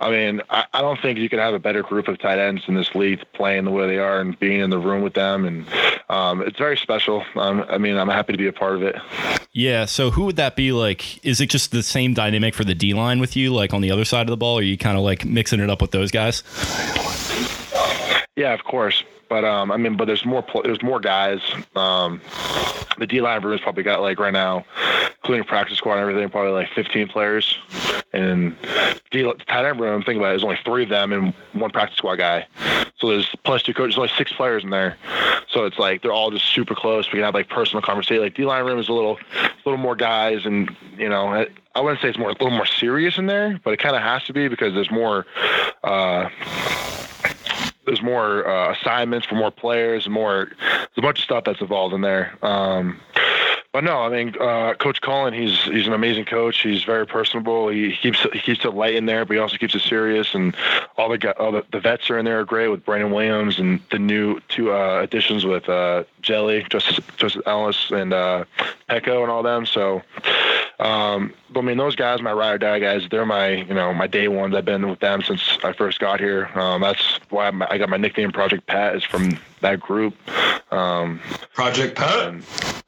S5: i mean I, I don't think you could have a better group of tight ends in this league playing the way they are and being in the room with them and um, it's very special um, i mean i'm happy to be a part of it
S3: Yeah. So who would that be? Like, is it just the same dynamic for the D line with you, like on the other side of the ball? Or are you kind of like mixing it up with those guys?
S5: Yeah, of course. But um, I mean, but there's more. There's more guys. Um, the D line room has probably got like right now, including practice squad and everything, probably like 15 players. And D tight end room, think about it, there's only three of them and one practice squad guy. So there's plus two coaches, only six players in there. So it's like they're all just super close. We can have like personal conversation. Like D line room is a little, a little more guys, and you know, I, I wouldn't say it's more a little more serious in there, but it kind of has to be because there's more. Uh, there's more uh, assignments for more players more there's a bunch of stuff that's involved in there. Um, but no, I mean, uh, Coach Cullen, he's he's an amazing coach. He's very personable. He keeps he keeps it light in there, but he also keeps it serious. And all the all the, the vets are in there are great with Brandon Williams and the new two uh, additions with uh, Jelly, Justin Justin Ellis, and uh, Peko, and all them. So, um, but I mean, those guys, my ride or die guys, they're my you know my day ones. I've been with them since I first got here. Um, that's why I got my nickname Project Pat is from that group. Um,
S6: Project Pat.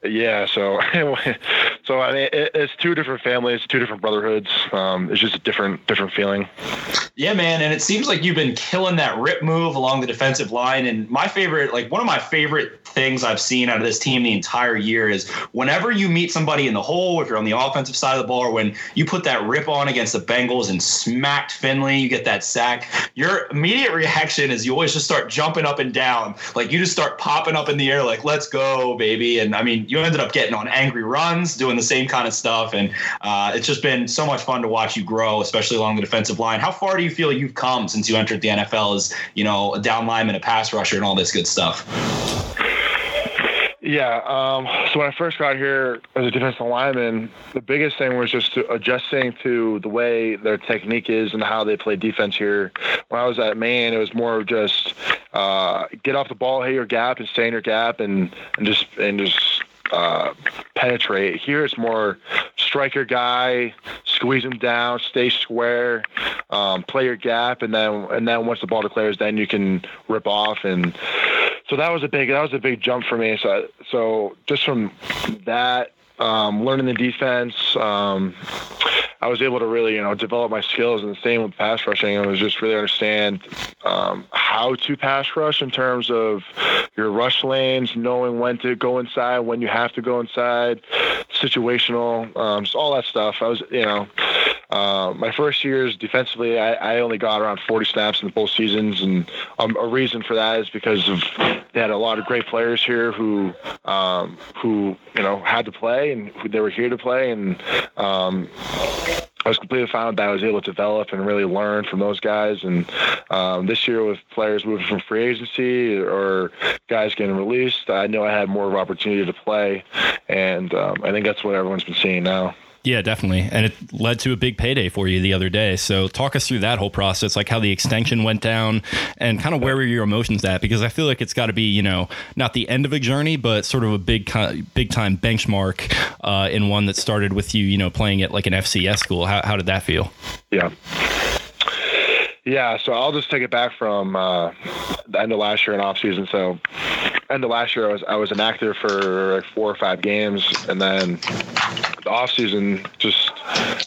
S5: yeah, so so I mean, it, it's two different families, two different brotherhoods. Um, it's just a different different feeling.
S6: Yeah, man, and it seems like you've been killing that rip move along the defensive line. And my favorite, like one of my favorite things I've seen out of this team the entire year is whenever you meet somebody in the hole, if you're on the offensive side of the ball, or when you put that rip on against the Bengals and smacked Finley, you get that sack. Your immediate reaction is you always just start jumping up and down, like you just start popping up in the air, like "Let's go, baby!" And I mean, you ended up getting on angry runs, doing the same kind of stuff, and uh, it's just been so much fun to watch you grow, especially along the defensive line. How far do you feel you've come since you entered the NFL as you know a down lineman, a pass rusher, and all this good stuff?
S5: Yeah. Um, so when I first got here as a defensive lineman, the biggest thing was just to adjusting to the way their technique is and how they play defense here. When I was at Maine, it was more of just uh, get off the ball, hit your gap, and stay in your gap, and and just and just uh, penetrate. Here it's more striker guy, squeeze him down, stay square, um, play your gap, and then and then once the ball declares, then you can rip off. And so that was a big that was a big jump for me. So so just from that. Um, learning the defense, um, I was able to really, you know, develop my skills. And the same with pass rushing, I was just really understand um, how to pass rush in terms of your rush lanes, knowing when to go inside, when you have to go inside, situational, um, just all that stuff. I was, you know, uh, my first years defensively, I, I only got around 40 snaps in both seasons, and um, a reason for that is because of they had a lot of great players here who um, who you know had to play and they were here to play, and um, I was completely fine with that I was able to develop and really learn from those guys. And um, this year, with players moving from free agency or guys getting released, I know I had more of an opportunity to play, and um, I think that's what everyone's been seeing now.
S3: Yeah, definitely. And it led to a big payday for you the other day. So talk us through that whole process, like how the extension went down and kind of where were your emotions at? Because I feel like it's got to be, you know, not the end of a journey, but sort of a big, big time benchmark uh, in one that started with you, you know, playing at like an FCS school. How, how did that feel?
S5: Yeah. Yeah, so I'll just take it back from uh, the end of last year and off season. So end of last year, I was I was inactive for like four or five games, and then the off season, just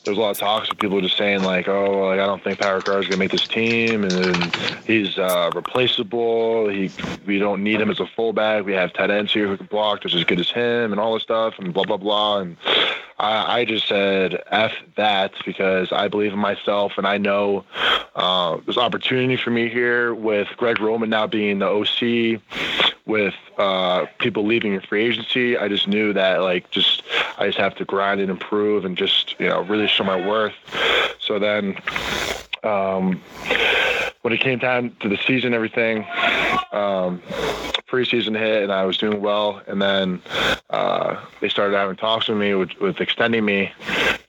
S5: there's a lot of talks of people just saying like, oh, like I don't think Pat Ricard is gonna make this team, and he's uh, replaceable. He we don't need him as a fullback. We have tight ends here who can block just as good as him, and all this stuff, and blah blah blah. And I, I just said f that because I believe in myself, and I know uh, there's opportunity for me here with Greg Roman now being the OC with uh, people leaving in free agency. I just knew that like just I just have to grind and improve and just you know really show my worth. So then um, when it came time to the season, everything. Um, preseason hit and I was doing well, and then uh, they started having talks with me with, with extending me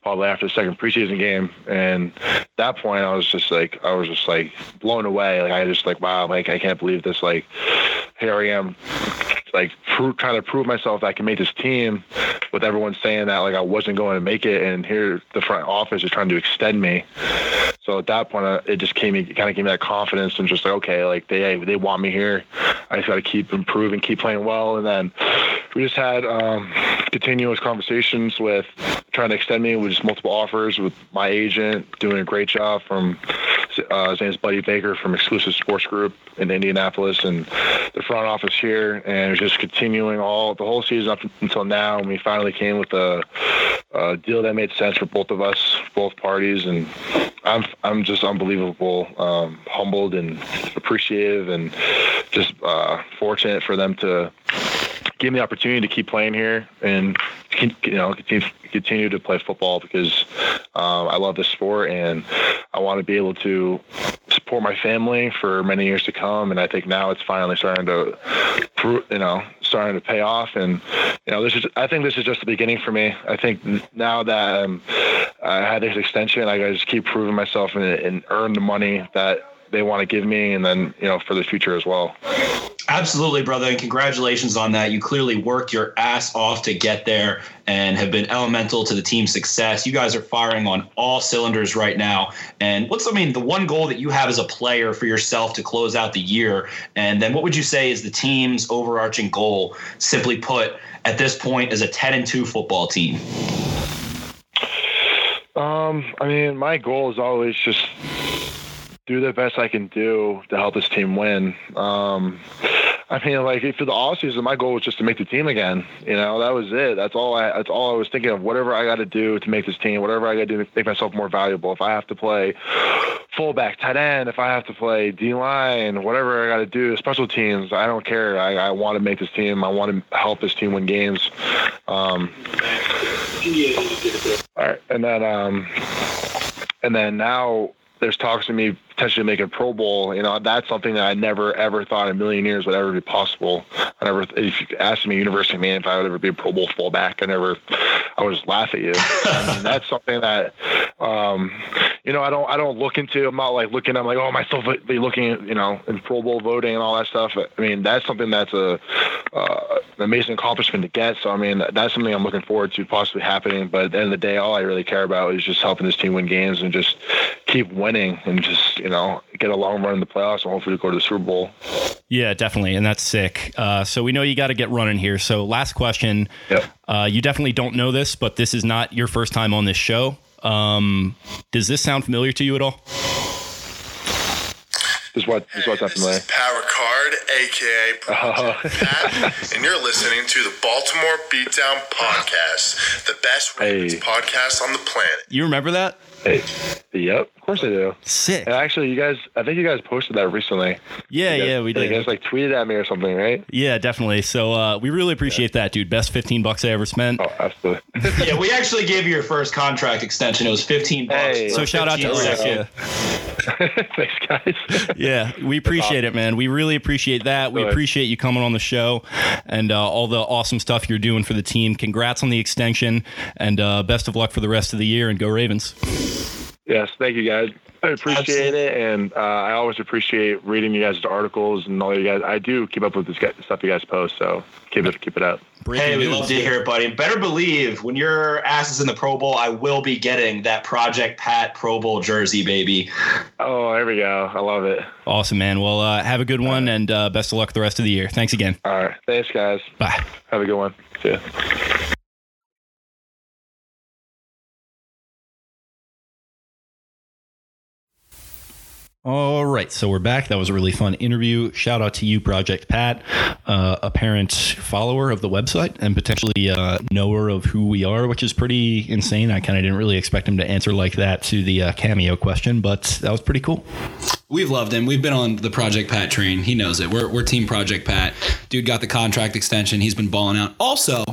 S5: probably after the second preseason game. And at that point, I was just like, I was just like blown away. Like I just like, wow, like I can't believe this. Like here I am, like pro- trying to prove myself that I can make this team, with everyone saying that like I wasn't going to make it, and here the front office is trying to extend me. So at that point, uh, it just came, kind of gave me that confidence and just like, okay, like they they want me here. I just got to keep improving, keep playing well, and then we just had um, continuous conversations with trying to extend me with just multiple offers with my agent doing a great job from uh, his name's Buddy Baker from Exclusive Sports Group in Indianapolis and the front office here. And just continuing all the whole season up until now. And we finally came with a, a deal that made sense for both of us both parties. And I'm I'm just unbelievable um, humbled and appreciative and just uh, fortunate for them to give me the opportunity to keep playing here and you know continue, continue to play football because um, I love this sport and I want to be able to support my family for many years to come. And I think now it's finally starting to, you know, starting to pay off. And you know, this is I think this is just the beginning for me. I think now that um, I had this extension, I got to just keep proving myself and, and earn the money that they want to give me, and then you know for the future as well.
S6: Absolutely, brother, and congratulations on that. You clearly worked your ass off to get there and have been elemental to the team's success. You guys are firing on all cylinders right now. And what's I mean, the one goal that you have as a player for yourself to close out the year, and then what would you say is the team's overarching goal? Simply put, at this point, as a ten and two football team.
S5: Um, I mean, my goal is always just do the best I can do to help this team win. Um, I mean, like for the off season, my goal was just to make the team again. You know, that was it. That's all I. That's all I was thinking of. Whatever I got to do to make this team, whatever I got to do to make myself more valuable. If I have to play fullback, tight end, if I have to play D line, whatever I got to do, special teams, I don't care. I, I want to make this team. I want to help this team win games. Um, all right, and then um, and then now there's talks to me potentially make a Pro Bowl. You know, that's something that I never ever thought in a million years would ever be possible. I never, if you asked me, University man, if I would ever be a Pro Bowl fullback, I never, I would just laugh at you. I mean, that's something that, um, you know, I don't, I don't look into. I'm not like looking. I'm like, oh, am I still be looking, at, you know, in Pro Bowl voting and all that stuff. I mean, that's something that's a, uh, an amazing accomplishment to get. So I mean, that's something I'm looking forward to possibly happening. But at the end of the day, all I really care about is just helping this team win games and just keep winning and just you know get a long run in the playoffs and hopefully go to the Super Bowl.
S3: Yeah, definitely, and that's sick. Uh, so we know you got to get running here. So last question.
S5: Yep.
S3: Uh, you definitely don't know this, but this is not your first time on this show. Um, does this sound familiar to you at all?
S5: This what this what's not familiar.
S1: This is Power aka Project Pat, and you're listening to the Baltimore Beatdown Podcast, the best
S5: Hey.
S1: podcast on the planet.
S3: You remember that?
S5: Hey, yep, of course I do.
S3: Sick.
S5: And actually, you guys, I think you guys posted that recently.
S3: Yeah,
S5: guys-
S3: yeah, we did.
S5: You
S3: did.
S5: guys like tweeted at me or something, right?
S3: Yeah, definitely. So uh, we really appreciate that, dude. Best fifteen bucks I ever spent.
S5: Oh, absolutely.
S6: yeah, we actually gave you your first contract extension. It was 15 bucks.
S5: Hey.
S3: So shout out to
S6: 15
S3: Yeah.
S5: Thanks, guys.
S3: yeah, we appreciate it, man. We really appreciate that. We appreciate you coming on the show and uh, all the awesome stuff you're doing for the team. Congrats on the extension and uh, best of luck for the rest of the year and go Ravens.
S5: yes, thank you, guys. I appreciate it, and uh, I always appreciate reading you guys' articles and all you guys. I do keep up with this guy, stuff you guys post, so keep it keep it up.
S3: Breaking
S6: Hey, we
S3: news.
S6: love to hear it, buddy. And better believe when your ass is in the Pro Bowl, I will be getting that Project Pat Pro Bowl jersey, baby.
S5: Oh, there we go. I love it.
S3: Awesome, man. Well, uh, have a good one and uh, best of luck the rest of the year. Thanks again.
S5: All right, thanks, guys.
S3: Bye.
S5: Have a good one. See ya.
S3: All right, so we're back. That was a really fun interview. Shout out to you, Project Pat, uh, a parent follower of the website and potentially a knower of who we are, which is pretty insane. I kind of didn't really expect him to answer like that to the uh, cameo question, but that was pretty cool.
S4: We've loved him. We've been on the Project Pat train. He knows it. We're, we're Team Project Pat. Dude got the contract extension. He's been balling out. Also,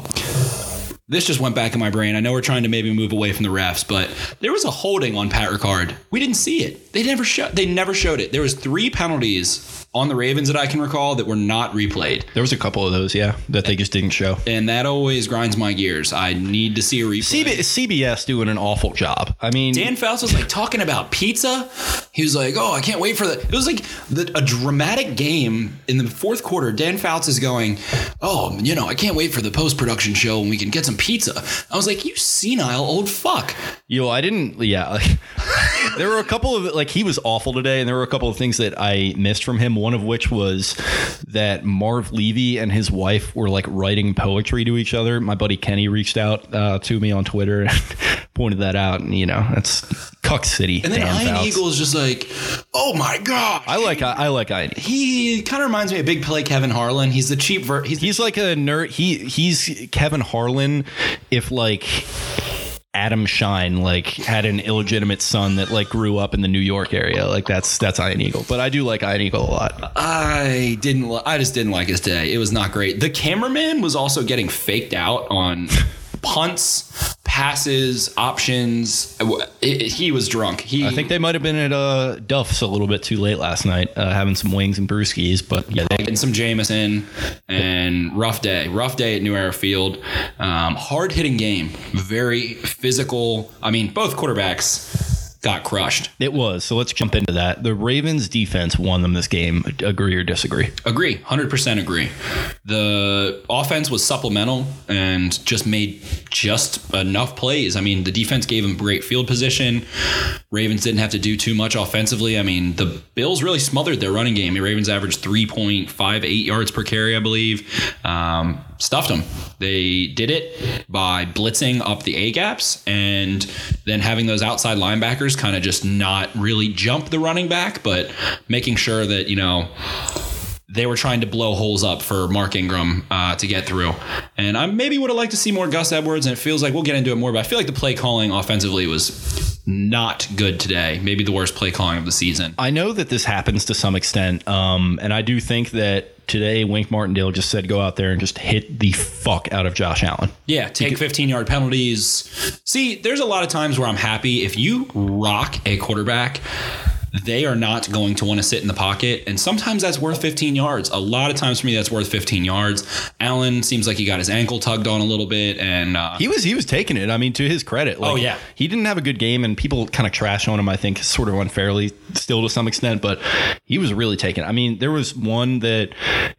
S4: this just went back in my brain. I know we're trying to maybe move away from the refs, but there was a holding on Pat Ricard. We didn't see it. They never showed. They never showed it. There was three penalties on the Ravens that I can recall that were not replayed,
S3: There was a couple of those, yeah, that they just didn't show.
S4: and that always grinds my gears. I need to see a replay.
S3: CB- CBS doing an awful job. I mean,
S4: Dan Fouts was like talking about pizza. He was like, "Oh, I can't wait for the." It was like the, a dramatic game in the fourth quarter. Dan Fouts is going, "Oh, you know, I can't wait for the post production show when we can get some pizza." I was like, "You senile old fuck."
S3: Yo, I didn't. Yeah, like, there were a couple of like he was awful today, and there were a couple of things that I missed from him. One of which was that Marv Levy and his wife were like writing poetry to each other. My buddy Kenny reached out uh, to me on Twitter and pointed that out, and you know that's Cuck City.
S4: And then Ian. Eagle is just like, "Oh my god."
S3: I like I, I like Ian.
S4: he kind of reminds me of Big Play Kevin Harlan. He's the cheap ver- he's,
S3: He's like a nerd. He he's Kevin Harlan if like Adam Schein like had an illegitimate son that like grew up in the New York area. Like that's that's Ian Eagle. But I do like Ian Eagle a lot.
S4: I didn't. Li- I just didn't like his day. It was not great. The cameraman was also getting faked out on punts, passes, options. It- it- he was drunk. He.
S3: I think they might have been at uh, Duff's a little bit too late last night, uh, having some wings and brewskis. But yeah, they,
S4: and some Jameson and rough day. Rough day at New Era Field. Um, hard hitting game. Very physical. I mean, both quarterbacks got crushed.
S3: it was. So let's jump into that. The Ravens defense won them this game. Agree or disagree?
S4: Agree, hundred percent agree. The offense was supplemental and just made just enough plays. I mean, the defense gave them great field position. Ravens didn't have to do too much offensively. I mean, the Bills really smothered their running game. The Ravens averaged three point five eight yards per carry, I believe. Um, stuffed them. They did it by blitzing up the A gaps and then having those outside linebackers kind of just not really jump the running back, but making sure that you know they were trying to blow holes up for Mark Ingram uh, to get through. And I maybe would have liked to see more Gus Edwards, and it feels like we'll get into it more, but I feel like the play calling offensively was not good today. Maybe the worst play calling of the season.
S3: I know that this happens to some extent, um, and I do think that today Wink Martindale just said go out there and just hit the fuck out of Josh Allen.
S4: Yeah, take 15 yard penalties. See, there's a lot of times where I'm happy if you rock a quarterback. They are not going to want to sit in the pocket, and sometimes that's worth 15 yards. A lot of times for me, that's worth 15 yards. Allen seems like he got his ankle tugged on a little bit, and uh,
S3: He was he was taking it. I mean, to his credit. Like,
S4: Oh, yeah.
S3: he didn't have a good game, and people kind of trash on him. I think sort of unfairly, still to some extent, but he was really taking. it. I mean, there was one that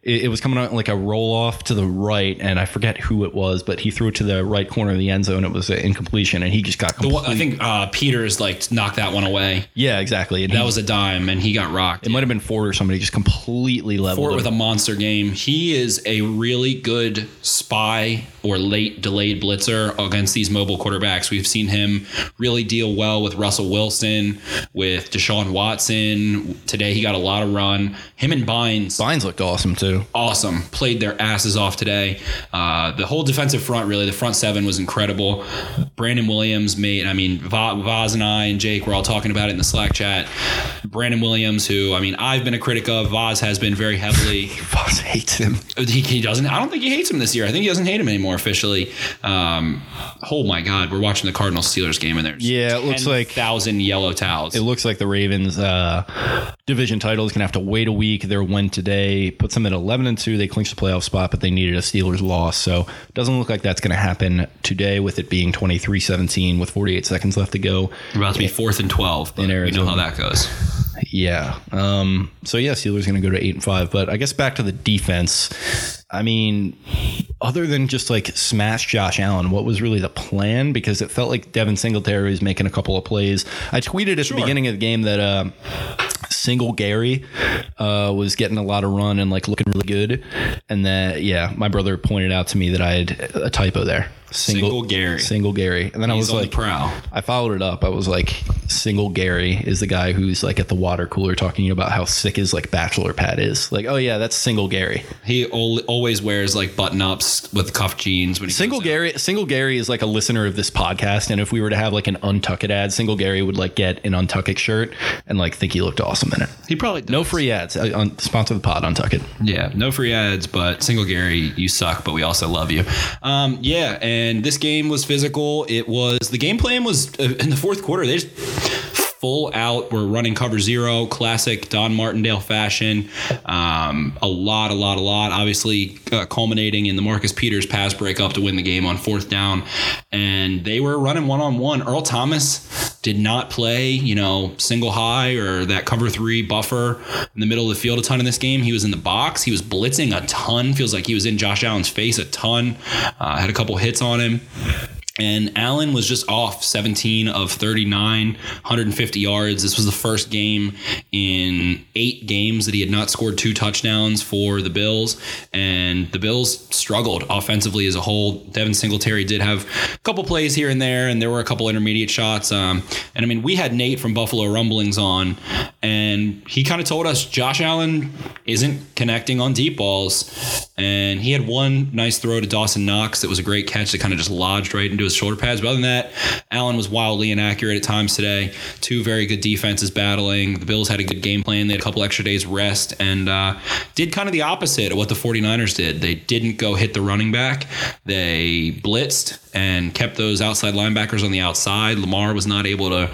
S3: it, it was coming out like a roll off to the right, and I forget who it was, but he threw it to the right corner of the end zone. It was an incompletion, and he just got
S4: the one, I think uh, Peters like knocked that one away.
S3: yeah, exactly. And he-
S4: That was a dime, and he got rocked.
S3: it might have been Fort or somebody just completely leveled him.
S4: with a monster game. He is a really good spy or late delayed blitzer against these mobile quarterbacks. We've seen him really deal well with Russell Wilson, with Deshaun Watson. Today he got a lot of run. Him and Bynes,
S3: Bynes looked awesome too.
S4: awesome. Played their asses off today. Uh, the whole defensive front, really, the front seven was incredible. Brandon Williams made, I mean, Va- Vaz and I and Jake were all talking about it in the Slack chat. Brandon Williams, who, I mean, I've been a critic of, Vaz has been very heavily.
S3: Fox hates him.
S4: He, he doesn't. I don't think he hates him this year. I think he doesn't hate him anymore officially. Um, oh my God, we're watching the Cardinals Steelers game and there's
S3: Yeah, it looks like-
S4: thousand yellow towels.
S3: It looks like the Ravens uh, division title is going to have to wait a week. Their win today puts them at 11 and 2. They clinched the playoff spot, but they needed a Steelers loss. So it doesn't look like that's going to happen today with it being 23 17 with 48 seconds left to go.
S4: We're about to be fourth and twelve,
S3: In
S4: we know
S3: Arizona.
S4: how that goes.
S3: Yeah. Um, so yeah, Steelers going to go to eight and five. But I guess back to the defense. I mean, other than just like smash Josh Allen, what was really the plan? Because it felt like Devin Singletary was making a couple of plays. I tweeted at the beginning of the game that uh, single Gary uh, was getting a lot of run and like looking really good, and that yeah, my brother pointed out to me that I had a typo there.
S4: Single Gary.
S3: Single Gary, and then I was like,
S4: prowl.
S3: I followed it up. I was like, single Gary is the guy who's like at the water cooler talking about how sick his like bachelor pad is. Like, oh yeah, that's single Gary.
S4: He al- always wears like button ups with cuff jeans when he
S3: Single
S4: comes out.
S3: Gary, single Gary is like a listener of this podcast, and if we were to have like an untuck it ad, single Gary would like get an untuck it shirt and like think he looked awesome in it.
S4: He probably does.
S3: No free ads. Uh, un- sponsor the pod, untuck it.
S4: Yeah, no free ads, but single Gary, you suck, but we also love you. Um, yeah, and this game was physical. It was the game plan was uh, in the fourth quarter. They just full out We're running cover zero, classic Don Martindale fashion. Um, a lot, a lot, a lot. Obviously, uh, culminating in the Marcus Peters pass breakup to win the game on fourth down, and they were running one on one. Earl Thomas did not play, you know, single high or that cover three buffer in the middle of the field a ton in this game. He was in the box. He was blitzing a ton. Feels like he was in Josh Allen's face a ton. Uh, had a couple hits on him. And Allen was just off 17 of 39, 150 yards. This was the first game in eight games that he had not scored two touchdowns for the Bills. And the Bills struggled offensively as a whole. Devin Singletary did have a couple plays here and there, and there were a couple intermediate shots. Um, and I mean, we had Nate from Buffalo Rumblings on, and he kind of told us Josh Allen isn't connecting on deep balls. And he had one nice throw to Dawson Knox that was a great catch that kind of just lodged right into his shoulder pads. But other than that, Allen was wildly inaccurate at times today. Two very good defenses battling. The Bills had a good game plan. They had a couple extra days rest and uh, did kind of the opposite of what the 49ers did. They didn't go hit the running back. They blitzed and kept those outside linebackers on the outside. Lamar was not able to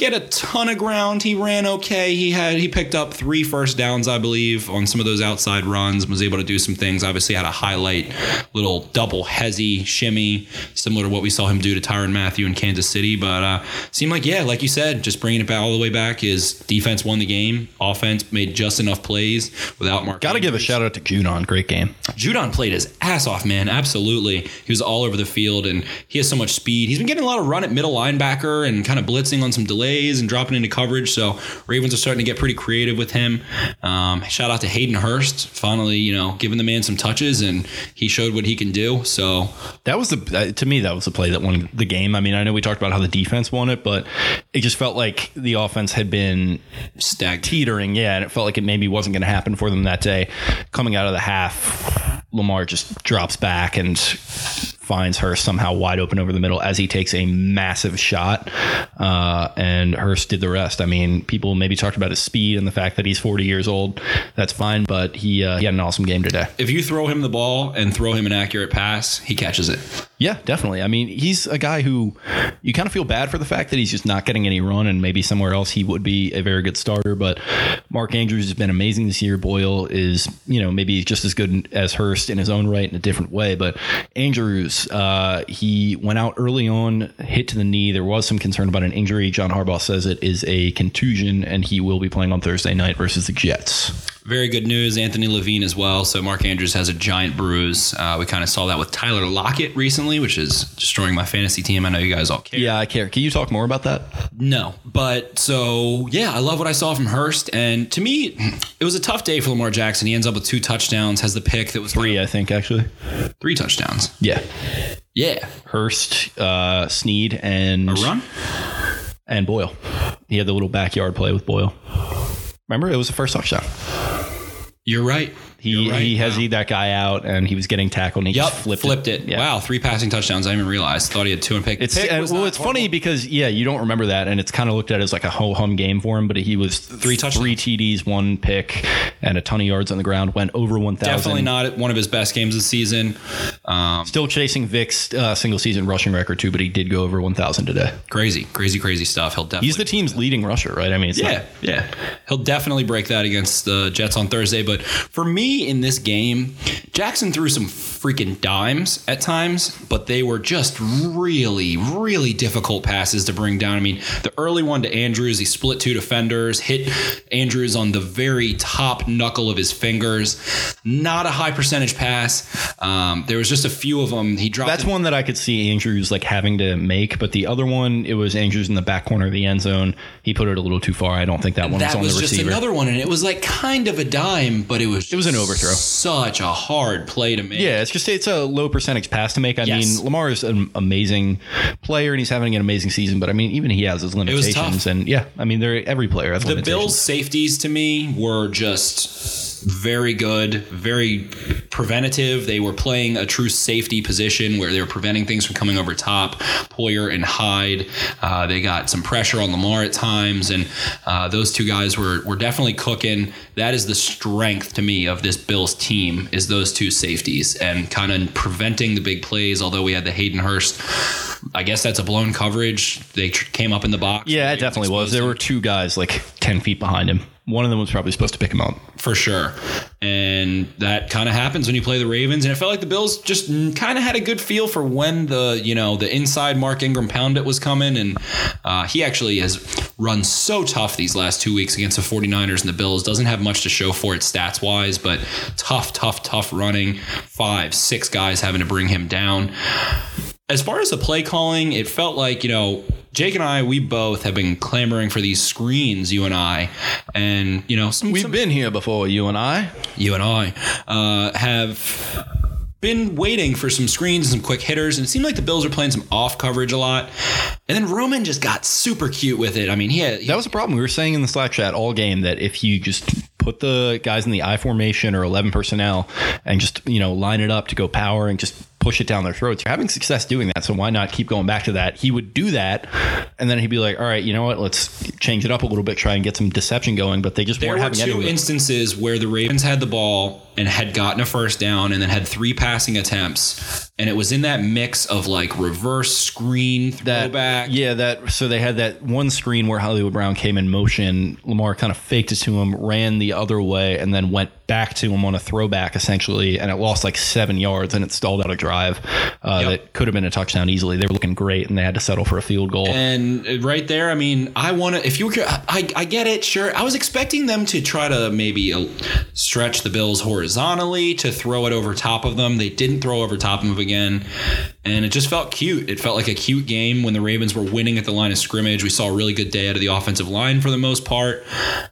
S4: get a ton of ground. He ran okay. He had he picked up three first downs, I believe, on some of those outside runs. Was able to do some things. Obviously, had a highlight little double hezzy shimmy, similar to what we saw him do to Tyrann Mathieu in Kansas City. But uh, seemed like yeah, like you said, just bringing it back all the way back. His defense won the game. Offense made just enough plays without Mark.
S3: Got to give a shout out to Judon. Great game.
S4: Judon played his ass off, man. Absolutely. He was all over the field and he has so much speed. He's been getting a lot of run at middle linebacker and kind of blitzing on some delays and dropping into coverage. So Ravens are starting to get pretty creative with him. Um, shout out to Hayden Hurst, finally, you know, giving the man some touches and he showed what he can do. So
S3: That was the to me that was the play that won the game. I mean, I know we talked about how the defense won it, but it just felt like the offense had been
S4: stacked.
S3: teetering, yeah, and it felt like it maybe wasn't going to happen for them that day. Coming out of the half, Lamar just drops back and finds Hurst somehow wide open over the middle as he takes a massive shot, uh, and Hurst did the rest. I mean, people maybe talked about his speed and the fact that he's 40 years old. That's fine, but he uh, he had an awesome game today.
S4: If you throw him the ball and throw him an accurate pass, he catches it.
S3: Yeah, definitely. I mean, he's a guy who you kind of feel bad for the fact that he's just not getting any run, and maybe somewhere else he would be a very good starter. But Mark Andrews has been amazing this year. Boyle is, you know, maybe just as good as Hurst in his own right in a different way. But Andrews, uh, he went out early on, hit to the knee. There was some concern about an injury. John Harbaugh says it is a contusion, and he will be playing on Thursday night versus the Jets.
S4: Very good news. Anthony Levine as well. So Mark Andrews has a giant bruise. Uh, we kind of saw that with Tyler Lockett recently, which is destroying my fantasy team. I know you guys all care.
S3: Yeah, I care. Can you talk more about that?
S4: No, but so yeah, I love what I saw from Hurst, and to me, it was a tough day for Lamar Jackson. He ends up with two touchdowns, has the pick that was
S3: Three, I think, actually.
S4: three touchdowns.
S3: Yeah.
S4: Yeah,
S3: Hurst, uh, Snead, and
S4: a run.
S3: and Boyle. He had the little backyard play with Boyle. Remember, it was the first touchdown.
S4: You're right.
S3: He
S4: right.
S3: he has
S4: Wow.
S3: that guy out, and he was getting tackled, and he
S4: Yep,
S3: just flipped,
S4: flipped, it.
S3: Yeah.
S4: Wow, three passing touchdowns. I didn't even realize. Thought he had two and pick.
S3: It's
S4: Pick
S3: well, it's funny because yeah, you don't remember that, and it's kind of looked at as like a ho hum game for him. But he was
S4: Three touchdowns.
S3: three TDs, one pick, and a ton of yards on the ground. Went over one thousand.
S4: Definitely not one of his best games of the season. Um,
S3: Still chasing Vic's uh, single season rushing record too, but he did go over 1,000 today.
S4: crazy, crazy, crazy stuff. He'll definitely.
S3: He's the team's leading rusher, right? I mean, it's
S4: Yeah,
S3: not-
S4: yeah. He'll definitely break that against the Jets on Thursday. But for me in this game, Jackson threw some freaking dimes at times, but they were just really, really difficult passes to bring down. I mean, the early one to Andrews, he split two defenders, hit Andrews on the very top knuckle of his fingers. Not a high percentage pass. Um, there was just a few of them. He dropped.
S3: That's
S4: it-
S3: one that I could see Andrews like having to make, but the other one, it was Andrews in the back corner of the end zone. He put it a little too far. I don't think that one
S4: that
S3: was on
S4: was
S3: the
S4: just another one, and it was like kind of a dime, but it was
S3: It was an overthrow.
S4: Such a hard play to make.
S3: Yeah, it's just it's a low percentage pass to make. I
S4: Yes.
S3: mean, Lamar is an amazing player and he's having an amazing season, but I mean, even he has his
S4: was
S3: limitations. And yeah, I mean, they're every player has
S4: the. Bills' safeties to me were just very good, very preventative. They were playing a true safety position where they were preventing things from coming over top. Poyer and Hyde, uh, they got some pressure on Lamar at times, and uh, those two guys were were definitely cooking. That is the strength to me of this Bills team is those two safeties and kind of preventing the big plays. Although we had the Hayden Hurst. I guess that's a blown coverage. They tr- came up in the box.
S3: Yeah, it definitely was. There were two guys like 10 feet behind him. One of them was probably supposed to pick him up.
S4: for sure. And that kind of happens when you play the Ravens. And it felt like the Bills just kind of had a good feel for when the, you know, the inside Mark Ingram pound it was coming. And uh, he actually has run so tough these last two weeks against the 49ers and the Bills. Doesn't have much to show for it stats wise, but tough, tough, tough running. Five, six guys having to bring him down as far as the play calling, it felt like, you know, Jake and I, we both have been clamoring for these screens, you and I. And, you know, some,
S3: We've
S4: some-
S3: been here before, you and I.
S4: you and I uh, have been waiting for some screens and some quick hitters, and it seemed like the Bills were playing some off coverage a lot. And then Roman just got super cute with it. I mean, he had
S3: That was a problem. We were saying in the Slack chat all game that if you just put the guys in the I formation or 11 personnel and just, you know, line it up to go power and just push it down their throats, you're having success doing that. So why not keep going back to that? He would do that. And then he'd be like, all right, you know what? Let's change it up a little bit, try and get some deception going. But they just
S4: there
S3: weren't
S4: were
S3: having any
S4: two instances where the Ravens had the ball and had gotten a first down and then had three passing attempts. And it was in that mix of like reverse screen
S3: that
S4: throwback.
S3: yeah that so they had that one screen where Hollywood Brown came in motion Lamar kind of faked it to him ran the other way and then went back to him on a throwback essentially and it lost like seven yards and it stalled out a drive uh,
S4: Yep.
S3: that could have been a touchdown easily they were looking great and they had to settle for a field goal
S4: And right there, I mean, I want to. If you were, I, I get it. Sure, I was expecting them to try to maybe uh, stretch the Bills horizontally to throw it over top of them. They didn't throw over top of them again, and it just felt cute. It felt like a cute game when the Ravens were winning at the line of scrimmage. We saw a really good day out of the offensive line for the most part.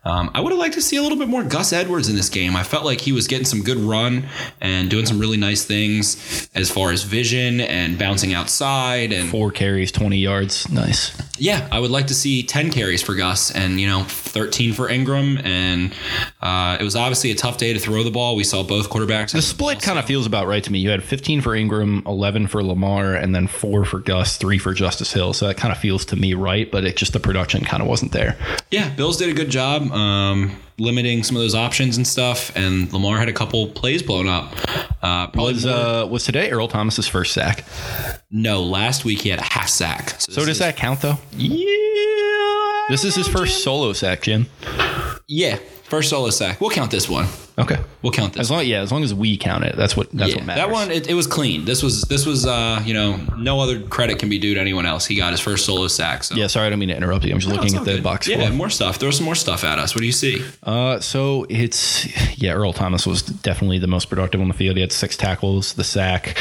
S4: Um, I would have liked to see a little bit more Gus Edwards in this game. I felt like he was getting some good run and doing some really nice things as far as vision and bouncing outside and
S3: four carries 20 yards nice
S4: yeah, I would like to see 10 carries for Gus and, you know, 13 for Ingram. And uh, it was obviously a tough day to throw the ball. We saw both quarterbacks.
S3: the split kind of feels about right to me you had 15 for Ingram 11 for Lamar and then 4 for Gus 3 for Justice Hill so that kind of feels to me right but it just the production kind of wasn't there
S4: Yeah, Bills did a good job um, limiting some of those options and stuff. And Lamar had a couple plays blown up. Uh, probably
S3: was uh was today Earl Thomas's first sack
S4: no, last week he had a half sack.
S3: So
S4: this
S3: does
S4: is-
S3: that count though?
S4: Yeah.
S3: This is his first solo sack, Jim.
S4: Yeah, first solo sack. We'll count this one.
S3: Okay.
S4: We'll count this.
S3: As long yeah, as long as we count it, that's what that's
S4: yeah,
S3: what matters.
S4: that one it, it was clean. This was this was uh you know no other credit can be due to anyone else. He got his first solo sack. So.
S3: Yeah, sorry, I don't mean to interrupt you. I'm just
S4: No,
S3: looking at the
S4: good.
S3: box
S4: Yeah,
S3: score.
S4: more stuff. Throw some more stuff at us. What do you see?
S3: Uh, so it's yeah, Earl Thomas was definitely the most productive on the field. He had six tackles, the sack.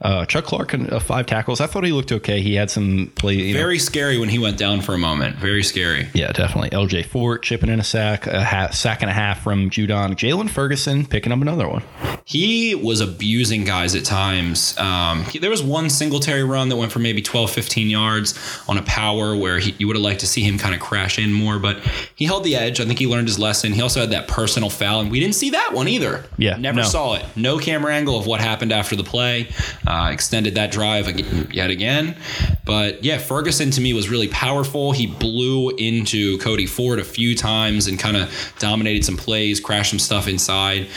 S3: Uh, Chuck Clark uh, five tackles. I thought he looked okay. He had some play. You know,
S4: Very scary when he went down for a moment. Very scary.
S3: yeah, definitely. L.J. Fort chipping in a sack, a half, sack and a half from Judon. Jalen Ferguson picking up another one.
S4: He was abusing guys at times. Um, he- there was one Singletary run that went for maybe 12, 15 yards on a power where he, you would have liked to see him kind of crash in more, but he held the edge. I think he learned his lesson. He also had that personal foul, and we didn't see that one either.
S3: Yeah,
S4: Never
S3: no.
S4: saw it. No camera angle of what happened after the play. Uh, extended that drive ag- yet again. But yeah, Ferguson to me was really powerful. He blew into Cody Ford a few times and kind of dominated some plays, crashed some stuff inside side.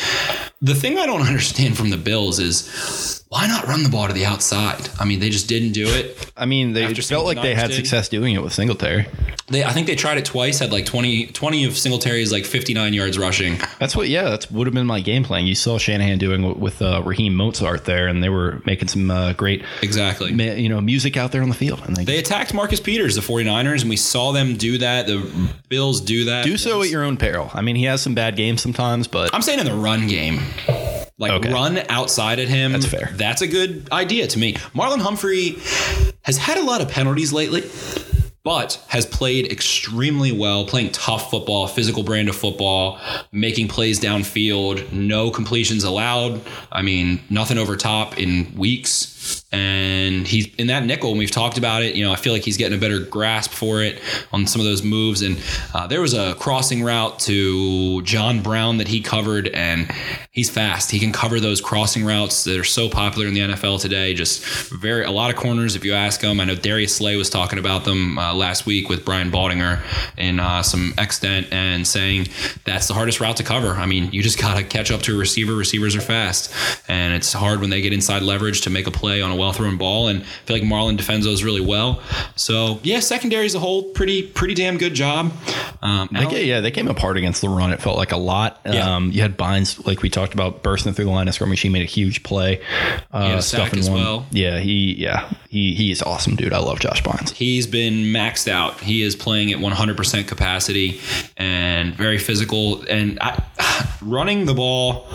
S4: The thing I don't understand from the Bills is why not run the ball to the outside? I mean, they just didn't do it.
S3: I mean, they
S4: After
S3: felt like they had
S4: did.
S3: success doing it with Singletary.
S4: They, I think they tried it twice. Had like 20, 20 of Singletary's like fifty nine yards rushing.
S3: That's what, yeah, that would have been my game plan. You saw Shanahan doing with uh, Raheem Mozart there, and they were making some uh, great,
S4: Exactly.
S3: ma- you know, music out there on the field. And they,
S4: They attacked Marcus Peters, the 49ers, and we saw them do that. The Bills do that.
S3: do so at your own peril. I mean, he has some bad games sometimes, but
S4: I'm saying in the run game. Like
S3: Okay.
S4: run outside at him.
S3: That's fair.
S4: That's a good idea to me. Marlon Humphrey has had a lot of penalties lately, but has played extremely well, playing tough football, physical brand of football, making plays downfield, no completions allowed. I mean, nothing over top in weeks. And he's in that nickel, and we've talked about it. You know, I feel like he's getting a better grasp for it on some of those moves. And uh, there was a crossing route to John Brown that he covered, and he's fast. He can cover those crossing routes that are so popular in the NFL today. Just very a lot of corners. If you ask him, I know Darius Slay was talking about them uh, last week with Brian Baldinger in uh, some extent and saying that's the hardest route to cover. I mean, you just got to catch up to a receiver. Receivers are fast, and it's hard when they get inside leverage to make a play on a well thrown ball. And I feel like Marlon defends those really well. So yeah, secondary as a whole, pretty pretty damn good job. Um,
S3: They yeah, they came apart against the run. It felt like a lot.
S4: Yeah.
S3: Um, you had Bynes, like we talked about, bursting through the line of scrimmage. He made a huge play. Uh,
S4: had a sack
S3: stuffing
S4: as
S3: one.
S4: well.
S3: Yeah, he yeah he he is awesome, dude. I love Josh Bynes.
S4: He's been maxed out. He is playing at 100% capacity and very physical. And I, running the ball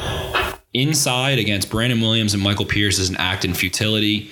S4: inside against Brandon Williams and Michael Pierce is an act in futility.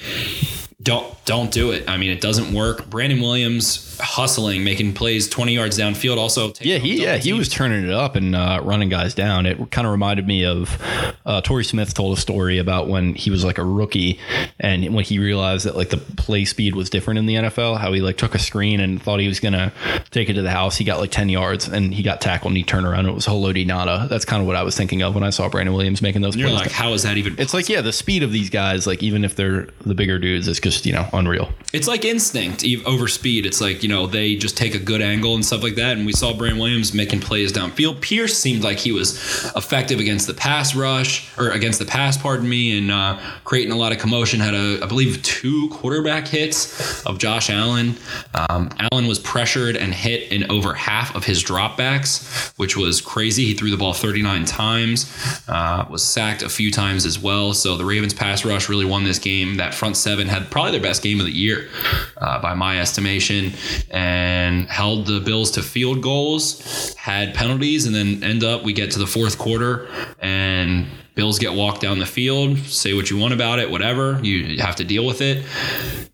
S4: Don't don't do it. I mean, it doesn't work. Brandon Williams hustling, making plays 20 yards downfield. Also,
S3: Yeah, he yeah he was turning it up and uh, running guys down. It kind of reminded me of uh, Torrey Smith told a story about when he was like a rookie and when he realized that like the play speed was different in the NFL. How he like took a screen and thought he was gonna take it to the house. He got like ten yards and he got tackled and he turned around. And it was Haloti Ngata. That's kind of what I was thinking of when I saw Brandon Williams making those
S4: You're
S3: plays.
S4: like, how is that even?
S3: it's like yeah, the speed of these guys, like even if they're the bigger dudes, it's just you know unreal.
S4: It's like instinct over speed. It's like, you know, they just take a good angle and stuff like that. And we saw Brandon Williams making plays downfield. Pierce seemed like he was effective against the pass rush or against the pass, pardon me, and uh, creating a lot of commotion. Had, a, I believe, two quarterback hits of Josh Allen. Um, Allen was pressured and hit in over half of his dropbacks, which was crazy. He threw the ball 39 times, uh, was sacked a few times as well. So the Ravens pass rush really won this game. That front seven had probably their best game of the year uh, by my estimation and held the Bills to field goals, had penalties, and then end up we get to the fourth quarter and Bills get walked down the field. Say what you want about it, whatever. You have to deal with it.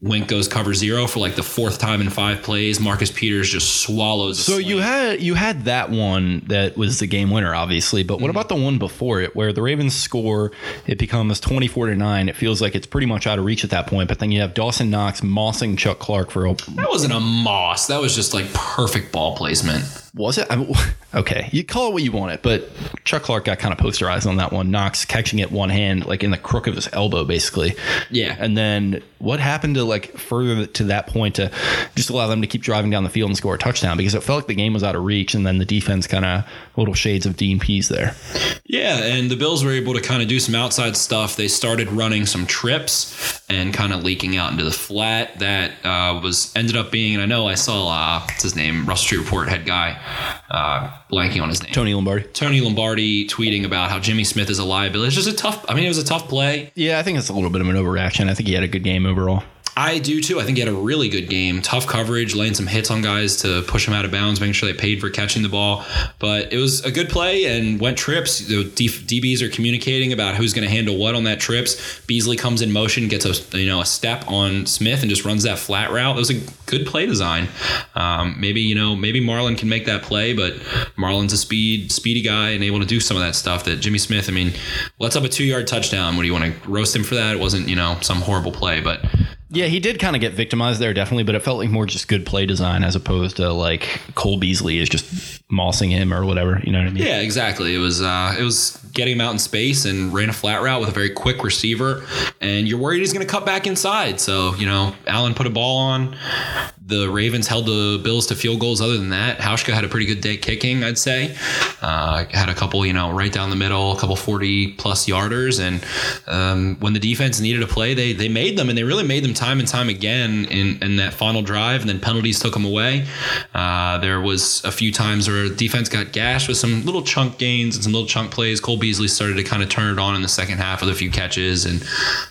S4: Wink goes cover zero for like the fourth time in five plays. Marcus Peters just swallows.
S3: So you had you had that one that was the game winner, obviously. But what
S4: Mm-hmm.
S3: about the one before it, where the Ravens score, it becomes twenty four to nine. It feels like it's pretty much out of reach at that point. But then you have Dawson Knox mossing Chuck Clark for a
S4: that wasn't a moss. That was just like perfect ball placement.
S3: Was it? I, okay, you call it what you want it, but Chuck Clark got kind of posterized on that one. Knox catching it one hand, like in the crook of his elbow, basically.
S4: Yeah.
S3: And then what happened to like further to that point to just allow them to keep driving down the field and score a touchdown because it felt like the game was out of reach, and then the defense kind of little shades of Dean Pees there.
S4: Yeah, and the Bills were able to kind of do some outside stuff. They started running some trips and kind of leaking out into the flat. That uh, was ended up being, and I know I saw uh, what's his name, Russell Street Report head guy, uh, blanking on his name.
S3: Tony Lombardi.
S4: Tony Lombardi tweeting about how Jimmy Smith is a liability. It's just a tough. I mean, it was a tough play.
S3: Yeah, I think it's a little bit of an overreaction. I think he had a good game overall.
S4: I do too. I think he had a really good game. Tough coverage, laying some hits on guys to push them out of bounds, making sure they paid for catching the ball. But it was a good play and went trips. The DBs are communicating about who's going to handle what on that trips. Beasley comes in motion, gets a you know a step on Smith, and just runs that flat route. It was a good play design. Um, maybe you know maybe Marlon can make that play, but Marlon's a speed speedy guy and able to do some of that stuff that Jimmy Smith. I mean, let's up a two yard touchdown. What do you want to roast him for that? It wasn't you know some horrible play, but.
S3: Yeah, he did kind of get victimized there, definitely, but it felt like more just good play design as opposed to like Cole Beasley is just mossing him or whatever. You know what I mean?
S4: Yeah, exactly. It was uh, it was getting him out in space and ran a flat route with a very quick receiver, and you're worried he's going to cut back inside. So you know, Allen put a ball on, the Ravens held the Bills to field goals. Other than that, Hauschka had a pretty good day kicking, I'd say. Uh, had a couple, you know, right down the middle, a couple 40 plus yarders. And um, when the defense needed a play, they they made them, and they really made them time and time again in, in that final drive. And then penalties took them away. Uh, there was a few times where defense got gashed with some little chunk gains and some little chunk plays. Cole Beasley started to kind of turn it on in the second half with a few catches, and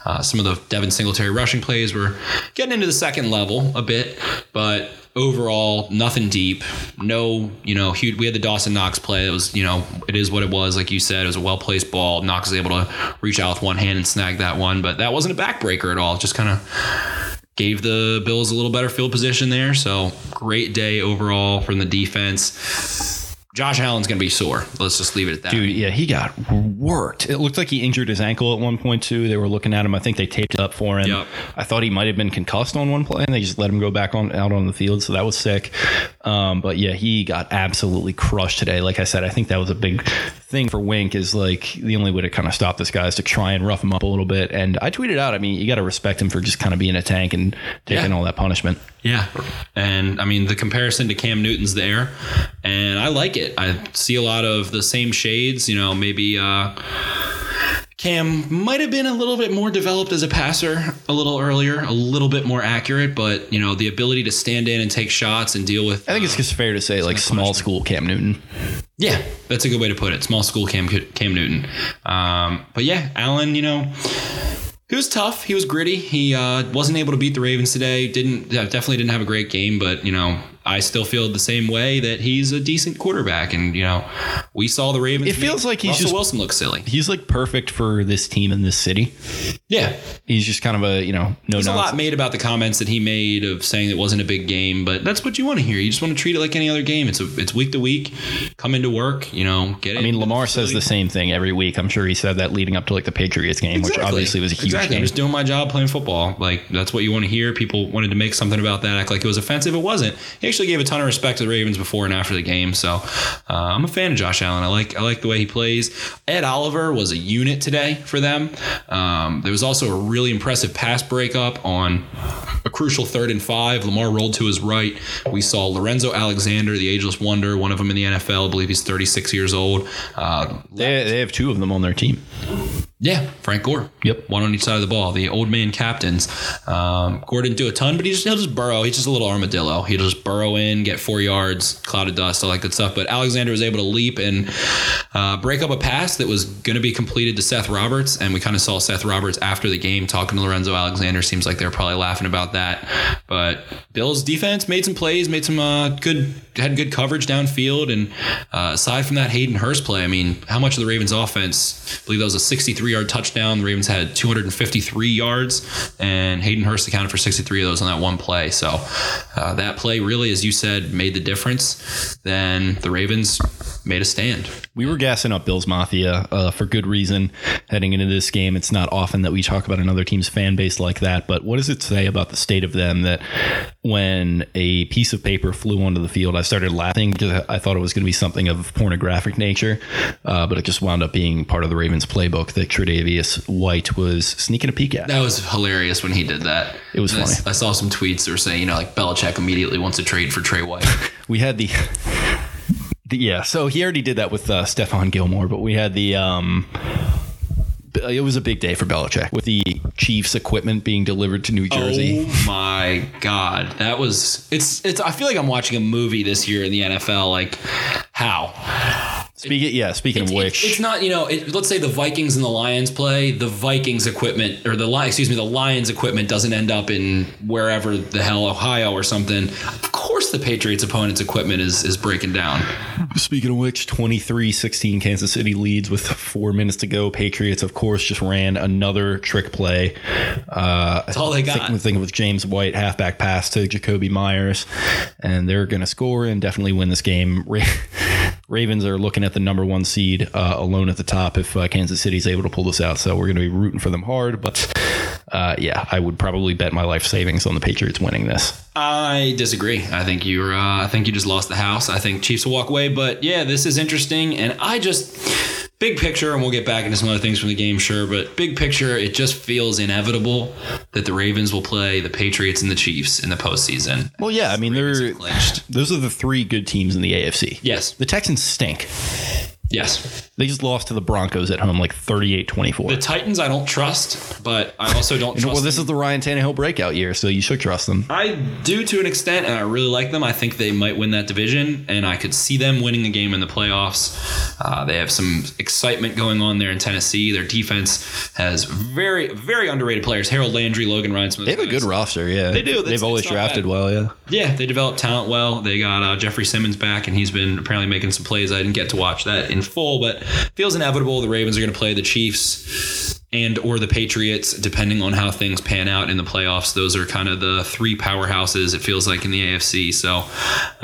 S4: uh, some of the Devin Singletary rushing plays were getting into the second level a bit but overall nothing deep. No you know he, we had the dawson knox play. It was you know it is what it was like you said. It was a well placed ball. Knox was able to reach out with one hand and snag that one but that wasn't a backbreaker at all. Just kind of gave the bills a little better field position there. So great day overall from the defense Josh Allen's going to be sore. Let's just leave it at that.
S3: Dude, yeah, he got worked. It looked like he injured his ankle at one point too. They were looking at him. I think they taped it up for him.
S4: Yep.
S3: I thought he might have been concussed on one play, and they just let him go back on out on the field. So that was sick. Um, but yeah, he got absolutely crushed today. Like I said, I think that was a big thing for Wink. Is like the only way to kind of stop this guy is to try and rough him up a little bit. And I tweeted out. I mean, you got to respect him for just kind of being a tank and taking
S4: Yeah.
S3: all that punishment.
S4: Yeah. And I mean, the comparison to Cam Newton's there, and I like it. I see a lot of the same shades, you know, maybe uh, Cam might have been a little bit more developed as a passer a little earlier, a little bit more accurate, but, you know, the ability to stand in and take shots and deal with.
S3: I think it's just fair to say like small school Cam Newton.
S4: Yeah, that's a good way to put it. Small school Cam Cam Newton. Um, but yeah, Allen, you know, he was tough. He was gritty. He uh, wasn't able to beat the Ravens today. Didn't definitely didn't have a great game, but you know, I still feel the same way that he's a decent quarterback. And you know, we saw the Ravens.
S3: It feels like he's
S4: Russell
S3: just-
S4: Wilson looks silly.
S3: He's like perfect for this team in this city.
S4: Yeah,
S3: He's just kind of a you know no
S4: there's a lot made about the comments that he made of saying it wasn't a big game, but that's what you want to hear. You just want to treat it like any other game. It's a, it's week to week. Come into work, you know, get it.
S3: I mean, Lamar says the same thing every week. I'm sure he said that leading up to like the Patriots game, which obviously was a huge
S4: exactly. I'm just doing my job playing football. Like that's what you want to hear. People wanted to make something about that, act like it was offensive. It wasn't. He actually gave a ton of respect to the Ravens before and after the game. So uh, I'm a fan of Josh Allen. I like I like the way he plays. Ed Oliver was a unit today for them. Um, there was also a really impressive pass breakup on a crucial third and five. Lamar rolled to his right. We saw Lorenzo Alexander, the ageless wonder, one of them in the NFL. I believe he's 36 years old. Uh,
S3: They, they have two of them on their team.
S4: Yeah, Frank Gore.
S3: Yep.
S4: One on each side of the ball. The old man captains. Um, Gore didn't do a ton, but he just, he'll just burrow. He's just a little armadillo. He'll just burrow in, get four yards, cloud of dust, all that good stuff. But Alexander was able to leap and uh, break up a pass that was going to be completed to Seth Roberts. And we kind of saw Seth Roberts after the game talking to Lorenzo Alexander. Seems like they were probably laughing about that. But Bills defense made some plays, made some uh, good, had good coverage downfield. And uh, aside from that Hayden Hurst play, I mean, how much of the Ravens offense, I believe that was a 63 yard touchdown. The Ravens had 253 yards, and Hayden Hurst accounted for 63 of those on that one play. So uh, that play really, as you said, made the difference. Then the Ravens made a stand.
S3: We were gassing up Bills Mafia uh, for good reason heading into this game. It's not often that we talk about another team's fan base like that, but what does it say about the state of them that when a piece of paper flew onto the field, I started laughing because I thought it was going to be something of pornographic nature, uh, but it just wound up being part of the Ravens playbook that Tre'Davious White was sneaking a peek at.
S4: That was hilarious when he did that.
S3: It was
S4: And I-
S3: funny.
S4: I saw some tweets that were saying, you know, like Belichick immediately wants to trade for Trey White.
S3: we had the yeah so he already did that with uh, Stephon Gilmore but we had the um it was a big day for Belichick with the Chiefs equipment being delivered to New Jersey.
S4: Oh my god, that was it's it's. I feel like I'm watching a movie this year in the NFL. Like how?
S3: Speaking, yeah. Speaking of
S4: It-
S3: which,
S4: it's not you know. It, let's say the Vikings and the Lions play. The Vikings equipment or the Li- excuse me, the Lions equipment doesn't end up in wherever the hell Ohio or something. Course, the Patriots opponent's equipment is is breaking down.
S3: Speaking of which, 23-16 Kansas City leads with four minutes to go. Patriots, of course, just ran another trick play. Uh, That's
S4: all they got.
S3: think, think it was James White halfback pass to Jakobi Meyers, and they're going to score and definitely win this game. Ravens are looking at the number one seed uh, alone at the top if uh, Kansas City's able to pull this out. So we're going to be rooting for them hard. But uh, yeah, I would probably bet my life savings on the Patriots winning this.
S4: I disagree. I think you're. Uh, I think you just lost the house. I think Chiefs will walk away. But yeah, this is interesting, and I just big picture, and we'll get back into some other things from the game, sure. But big picture, it just feels inevitable that the Ravens will play the Patriots and the Chiefs in the postseason.
S3: Well, yeah, I mean,
S4: Ravens
S3: they're those are the three good teams in the AFC.
S4: Yes.
S3: The Texans stink.
S4: Yes.
S3: They just lost to the Broncos at home like 38-24.
S4: The Titans, I don't trust, but I also don't trust.
S3: well, this
S4: them.
S3: is the Ryan Tannehill breakout year, so you should trust them.
S4: I do to an extent, and I really like them. I think they might win that division, and I could see them winning a game in the playoffs. Uh, they have some excitement going on there in Tennessee. Their defense has very, very underrated players. Harold Landry, Logan Ryan Smith.
S3: They have a good roster, yeah.
S4: They do. That's-
S3: They've always drafted
S4: bad.
S3: well, yeah.
S4: Yeah, they developed talent well. They got uh, Jeffery Simmons back, and he's been apparently making some plays. I didn't get to watch that in full, but feels inevitable. The Ravens are going to play the Chiefs and or the Patriots, depending on how things pan out in the playoffs. Those are kind of the three powerhouses. It feels like in the AFC. So,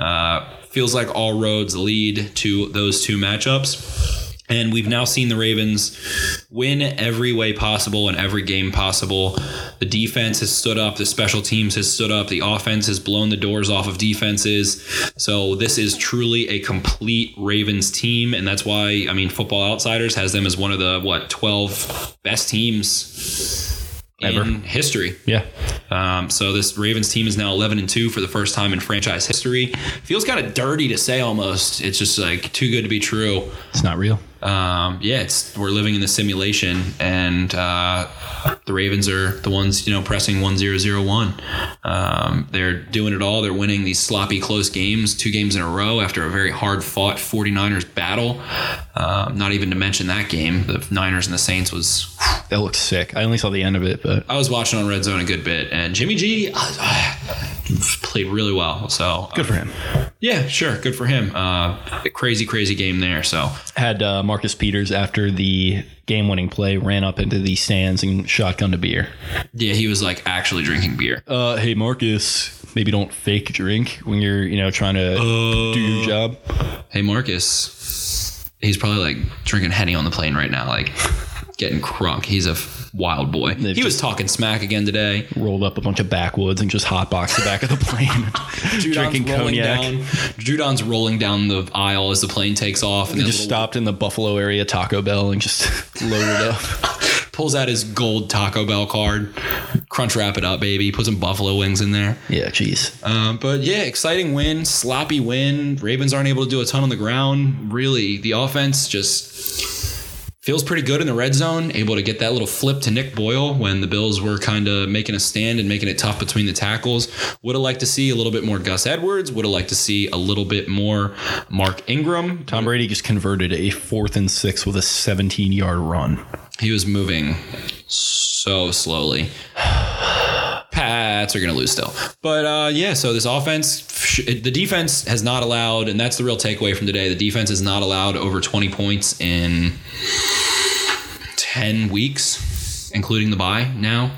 S4: uh, feels like all roads lead to those two matchups. And we've now seen the Ravens win every way possible in every game possible. The defense has stood up, the special teams has stood up, the offense has blown the doors off of defenses. So this is truly a complete Ravens team, and that's why I mean Football Outsiders has them as one of the what 12 best teams
S3: Ever.
S4: in history.
S3: Yeah.
S4: Um, so this Ravens team is now 11 and 2 for the first time in franchise history. Feels kind of dirty to say almost. It's just like too good to be true.
S3: It's not real.
S4: Um, yeah, it's we're living in the simulation, and uh, the Ravens are the ones you know pressing one zero zero one. Um, they're doing it all. They're winning these sloppy close games, two games in a row after a very hard fought 49ers battle. Um, not even to mention that game, the Niners and the Saints was.
S3: That looks sick. I only saw the end of it, but
S4: I was watching on Red Zone a good bit, and Jimmy G uh, played really well. So
S3: good for him.
S4: Yeah, sure, good for him. Uh, crazy, crazy game there. So
S3: Had uh, Marcus Peters after the game-winning play ran up into the stands and shotgunned a beer.
S4: yeah, he was like actually drinking beer.
S3: Uh, hey Marcus, maybe don't fake drink when you're you know trying to do your job.
S4: Hey Marcus, he's probably like drinking henny on the plane right now, like getting crunk. He's a f- wild boy.
S3: They've
S4: he was talking smack again today.
S3: Rolled up a bunch of backwoods and just hotbox the back of the plane, drinking
S4: Judon's
S3: cognac.
S4: down. Judon's rolling down the aisle as the plane takes off, and
S3: He just
S4: little-
S3: stopped in the Buffalo area Taco Bell and just loaded up.
S4: Pulls out his gold Taco Bell card, crunch wrap it up, baby. Put some buffalo wings in there.
S3: Yeah, jeez.
S4: Um, but yeah, exciting win, sloppy win. Ravens aren't able to do a ton on the ground. Really, the offense just feels pretty good in the red zone. Able to get that little flip to Nick Boyle when the Bills were kind of making a stand and making it tough between the tackles. Would have liked to see a little bit more Gus Edwards. Would have liked to see a little bit more Mark Ingram.
S3: Tom Brady just converted a fourth and six with a 17 yard run.
S4: He was moving so slowly. Pats are going to lose still. But uh, yeah, so this offense, the defense has not allowed, and that's the real takeaway from today. The defense has not allowed over 20 points in 10 weeks, including the bye now.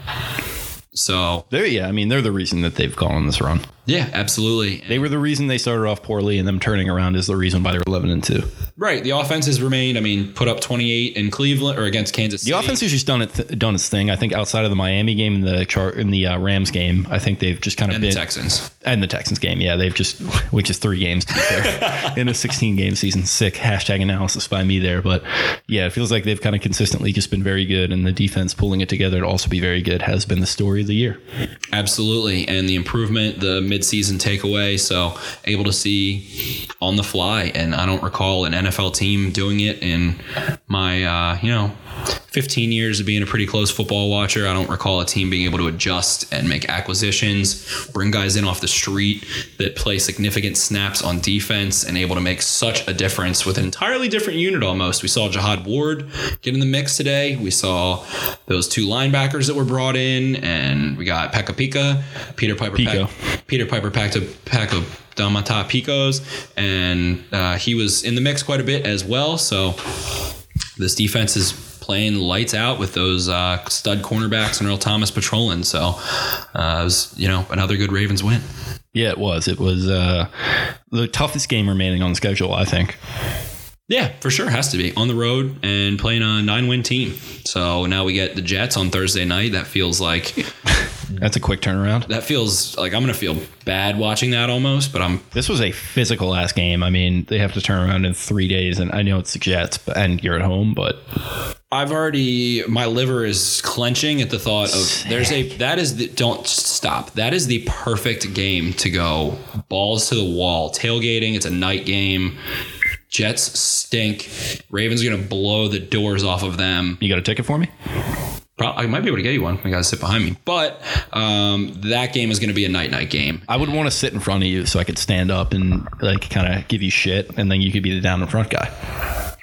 S4: So
S3: They're, yeah, I mean, they're the reason that they've gone on this run.
S4: Yeah, absolutely.
S3: They were the reason they started off poorly, and them turning around is the reason why they're 11 and 2.
S4: Right. The offense has remained, I mean, put up 28 in Cleveland or against Kansas City.
S3: The offense has just done it th- done its thing. I think outside of the Miami game and the char- in the uh, Rams game, I think they've just kind of
S4: and the
S3: been
S4: Texans.
S3: and the Texans game. Yeah, they've just which is three games to be fair in a 16 game season. Sick hashtag analysis by me there, but yeah, it feels like they've kind of consistently just been very good, and the defense pulling it together to also be very good has been the story of the year.
S4: Absolutely. And the improvement, the midseason takeaway. So able to see on the fly. And I don't recall an NFL team doing it in my, uh, you know, 15 years of being a pretty close football watcher. I don't recall a team being able to adjust and make acquisitions, bring guys in off the street that play significant snaps on defense and able to make such a difference with an entirely different unit almost. We saw Jihad Ward get in the mix today. We saw those two linebackers that were brought in, and we got Pekka Pika, Peter Piper Peko. Peter Piper packed a pack of Domata Pekos, and uh, he was in the mix quite a bit as well. So this defense is playing lights out with those uh, stud cornerbacks and Earl Thomas patrolling. So uh, it was, you know, another good Ravens win.
S3: Yeah, it was. It was uh, the toughest game remaining on the schedule, I think.
S4: Yeah, for sure. Has to be on the road and playing a nine win team. So now we get the Jets on Thursday night. That feels like Mm-hmm.
S3: That's a quick turnaround.
S4: That feels like I'm gonna feel bad watching that almost, but I'm
S3: This was a physical ass game. I mean, they have to turn around in three days, and I know it's the Jets, but, and you're at home, but
S4: I've already my liver is clenching at the thought of there's a that is the don't stop. That is the perfect game to go balls to the wall. Tailgating, it's a night game. Jets stink. Ravens are gonna blow the doors off of them.
S3: you got a ticket for me?
S4: I might be able to get you one. You gotta sit behind me. But um, that game is gonna be a night night game.
S3: I would want to sit in front of you so I could stand up and like kind of give you shit, and then you could be the down in front guy.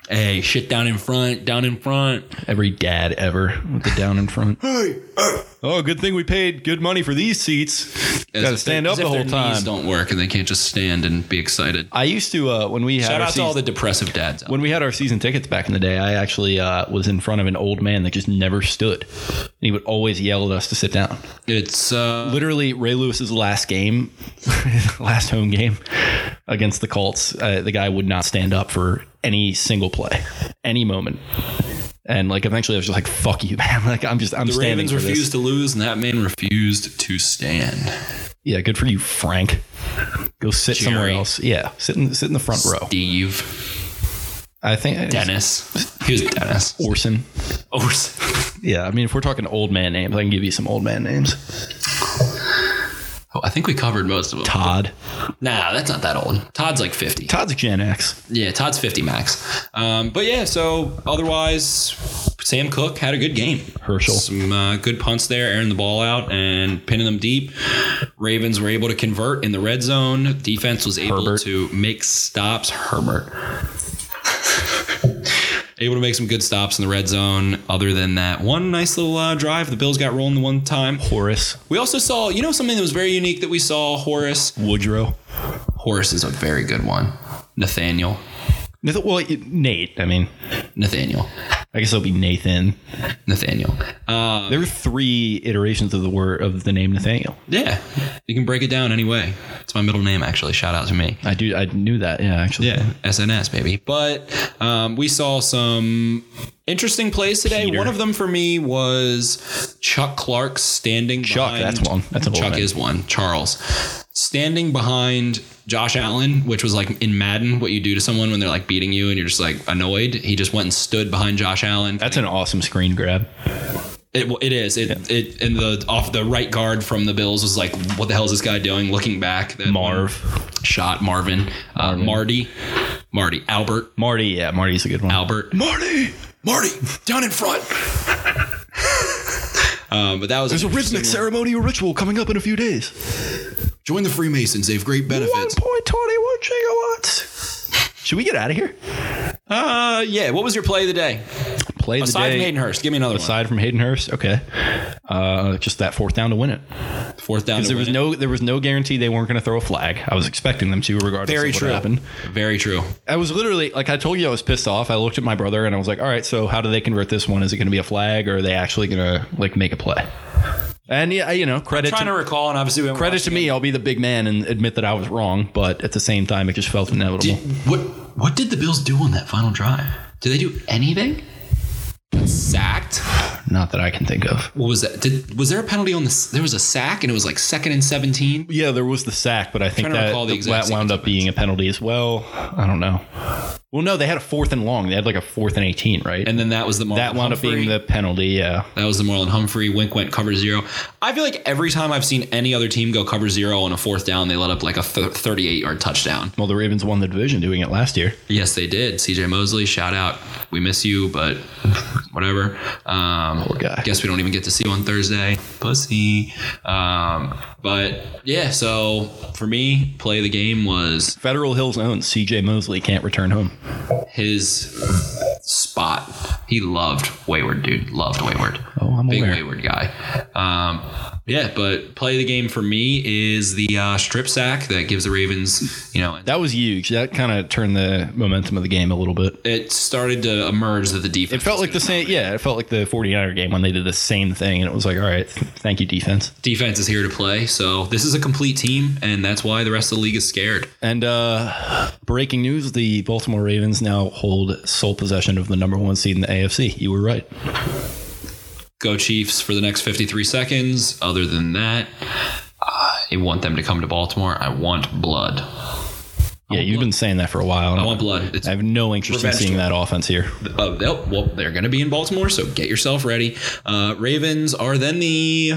S4: Hey, shit down in front, down in front.
S3: Every dad ever with the down in front. oh, good thing we paid good money for these seats. Got to stand
S4: their-
S3: up
S4: as
S3: the
S4: if
S3: whole
S4: their knees
S3: time.
S4: Don't work, and they can't just stand and be excited.
S3: I used to uh, when we had
S4: Shout
S3: our
S4: out to all the
S3: season,
S4: depressive dads. Out
S3: when we had our season tickets back in the day. I actually uh, was in front of an old man that just never stood. He would always yell at us to sit down.
S4: It's uh,
S3: literally Ray Lewis's last game, last home game against the Colts. Uh, the guy would not stand up for any single play, any moment. And like eventually, I was just like, "Fuck you, man!" Like I'm just I'm
S4: the
S3: standing
S4: Ravens
S3: for
S4: refused
S3: this.
S4: to lose, and that man refused to stand.
S3: Yeah, good for you, Frank. Go sit somewhere else. Yeah, sit in sit in the front row.
S4: Steve,
S3: I think
S4: Dennis, he was Dennis.
S3: Orson.
S4: Orson.
S3: Yeah, I mean, if we're talking old man names, I can give you some old man names.
S4: Oh, I think we covered most of them.
S3: Todd.
S4: Nah, that's not that old. Todd's like fifty.
S3: Todd's a Gen X.
S4: Yeah, Todd's 50 max. Um, but yeah, so otherwise, Sam Koch had a good game.
S3: Herschel.
S4: Some uh, good punts there, airing the ball out and pinning them deep. Ravens were able to convert in the red zone. Defense was able
S3: Herbert.
S4: to make stops. Herbert. Able to make some good stops in the red zone. Other than that, one nice little uh, drive. The Bills got rolling the one time.
S3: Horace
S4: We also saw, you know, something that was very unique that we saw. Horace.
S3: Woodrow.
S4: Horace is a very good one. Nathaniel.
S3: Well, Nate. I mean,
S4: Nathaniel.
S3: I guess it'll be Nathan.
S4: Nathaniel. Uh,
S3: There were three iterations of the word of the name Nathaniel.
S4: yeah, you can break it down any way. It's my middle name, actually. Shout out to me.
S3: I do. I knew that. Yeah, actually.
S4: Yeah, SNS baby. But um, we saw some interesting plays today.
S3: Peter.
S4: One of them for me was Chuck Clark standing.
S3: Chuck,
S4: behind,
S3: that's one. That's old
S4: Chuck is one. Charles standing behind Josh Allen, which was like in Madden, what you do to someone when they're like beating you and you're just like annoyed. He just went and stood behind Josh Allen.
S3: That's an awesome screen grab.
S4: It, it is. It, it and the off the right guard from the Bills was like, what the hell is this guy doing? Looking back, that
S3: Marv.
S4: shot Marvin, uh, Marty, Marty, Albert,
S3: Marty. Yeah, Marty's a good one.
S4: Albert, Marty, Marty, down in front. um, but that was
S3: There's a rhythmic
S4: one.
S3: ceremony ritual coming up in a few days.
S4: Join the Freemasons. They have great benefits.
S3: 1.21 gigawatts. Should we get out of here?
S4: Uh, yeah. What was your play of the day?
S3: Play the
S4: Aside
S3: day.
S4: from Hayden Hurst, give me another
S3: Aside from Hayden Hurst, okay. Uh, just that fourth down to win it.
S4: Fourth down.
S3: Because
S4: to
S3: there was
S4: win it.
S3: no there was no guarantee they weren't going to throw a flag. I was expecting them to, regardless
S4: Very
S3: of what
S4: true.
S3: happened.
S4: Very true.
S3: I was literally like I told you I was pissed off. I looked at my brother and I was like, "All right, so how do they convert this one? Is it going to be a flag or are they actually going to like make a play?" And yeah, you know, credit
S4: Trying to
S3: to,
S4: recall, and obviously we
S3: credit to me.
S4: game.
S3: I'll be the big man and admit that I was wrong, but at the same time, it just felt inevitable.
S4: What what did the Bills do on that final drive? Did they do anything? Sacked.
S3: Not that I can think of.
S4: What was that? Did was there a penalty on this? There was a sack, and it was like second and seventeen.
S3: Yeah, there was the sack, but I think that, that wound up being a penalty as well. I don't know. Well, no, they had a fourth and long. They had like a fourth and eighteen, right?
S4: And then that was the Marlon
S3: that wound up being the penalty. Yeah.
S4: That was the Marlon Humphrey. Wink went cover zero. I feel like every time I've seen any other team go cover zero on a fourth down, they let up like a 38 yard touchdown.
S3: Well, the Ravens won the division doing it last year.
S4: Yes, they did. CJ Mosley, shout out. We miss you, but whatever. Um,
S3: Poor guy.
S4: Guess we don't even get to see you on Thursday. Pussy. Um, but yeah, so for me, play of the game was
S3: Federal Hill's own C.J. Mosley can't return home.
S4: his spot. He loved Wayward, dude. Loved Wayward.
S3: Oh, I'm
S4: Big
S3: aware.
S4: Wayward guy. Um, yeah, but play of the game for me is the uh, strip sack that gives the Ravens, you know,
S3: That was huge. That kind of turned the momentum of the game a little bit.
S4: it started to emerge that the defense.
S3: It felt like the same. Yeah, it felt like the 49er game when they did the same thing, and it was like, all right, thank you, defense.
S4: defense is here to play. So this is a complete team, and that's why the rest of the league is scared.
S3: And uh, breaking news: the Baltimore Ravens now hold sole possession of the number one seed in the AFC. You were right.
S4: Go Chiefs for the next 53 seconds. Other than that, I want them to come to Baltimore. I want blood.
S3: Yeah, you've been saying that for a while.
S4: I want blood. It's
S3: I have no interest in seeing that offense here.
S4: Uh, they'll- well, they're going to be in Baltimore, so get yourself ready. Uh, Ravens are then the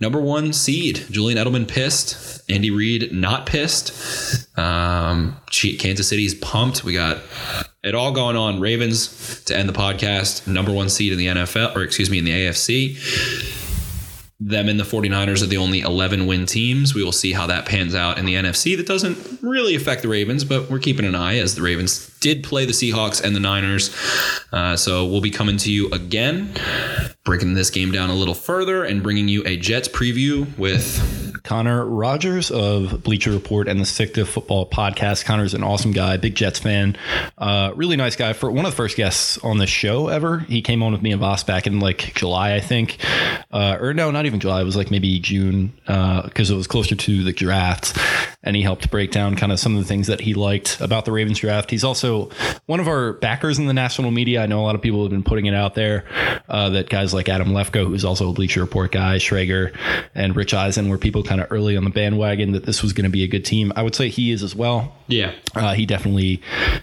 S4: number one seed. Julian Edelman pissed. Andy Reid not pissed. Um, Kansas City's pumped. We got it all going on. Ravens to end the podcast. Number one seed in the NFL, or excuse me, in the AFC. Them and the 49ers are the only 11 win teams. We will see how that pans out in the NFC. That doesn't really affect the Ravens, but we're keeping an eye as the Ravens did play the Seahawks and the Niners. Uh, so we'll be coming to you again, breaking this game down a little further and bringing you a Jets preview with
S3: Connor Rogers of Bleacher Report and the Stick to Football podcast. Connor's an awesome guy, big Jets fan, uh, really nice guy. For one of the first guests on this show ever, he came on with me and Voss back in like July, I think, uh, or no, not even July. It was like maybe June because it was closer to the draft, and he helped break down kind of some of the things that he liked about the Ravens draft. He's also one of our backers in the national media. I know a lot of people have been putting it out there uh, that guys like Adam Lefkoe, who's also a Bleacher Report guy, Schrager, and Rich Eisen were people kind of early on the bandwagon that this was going to be a good team. I would say he is as well.
S4: yeah.
S3: Uh, he definitely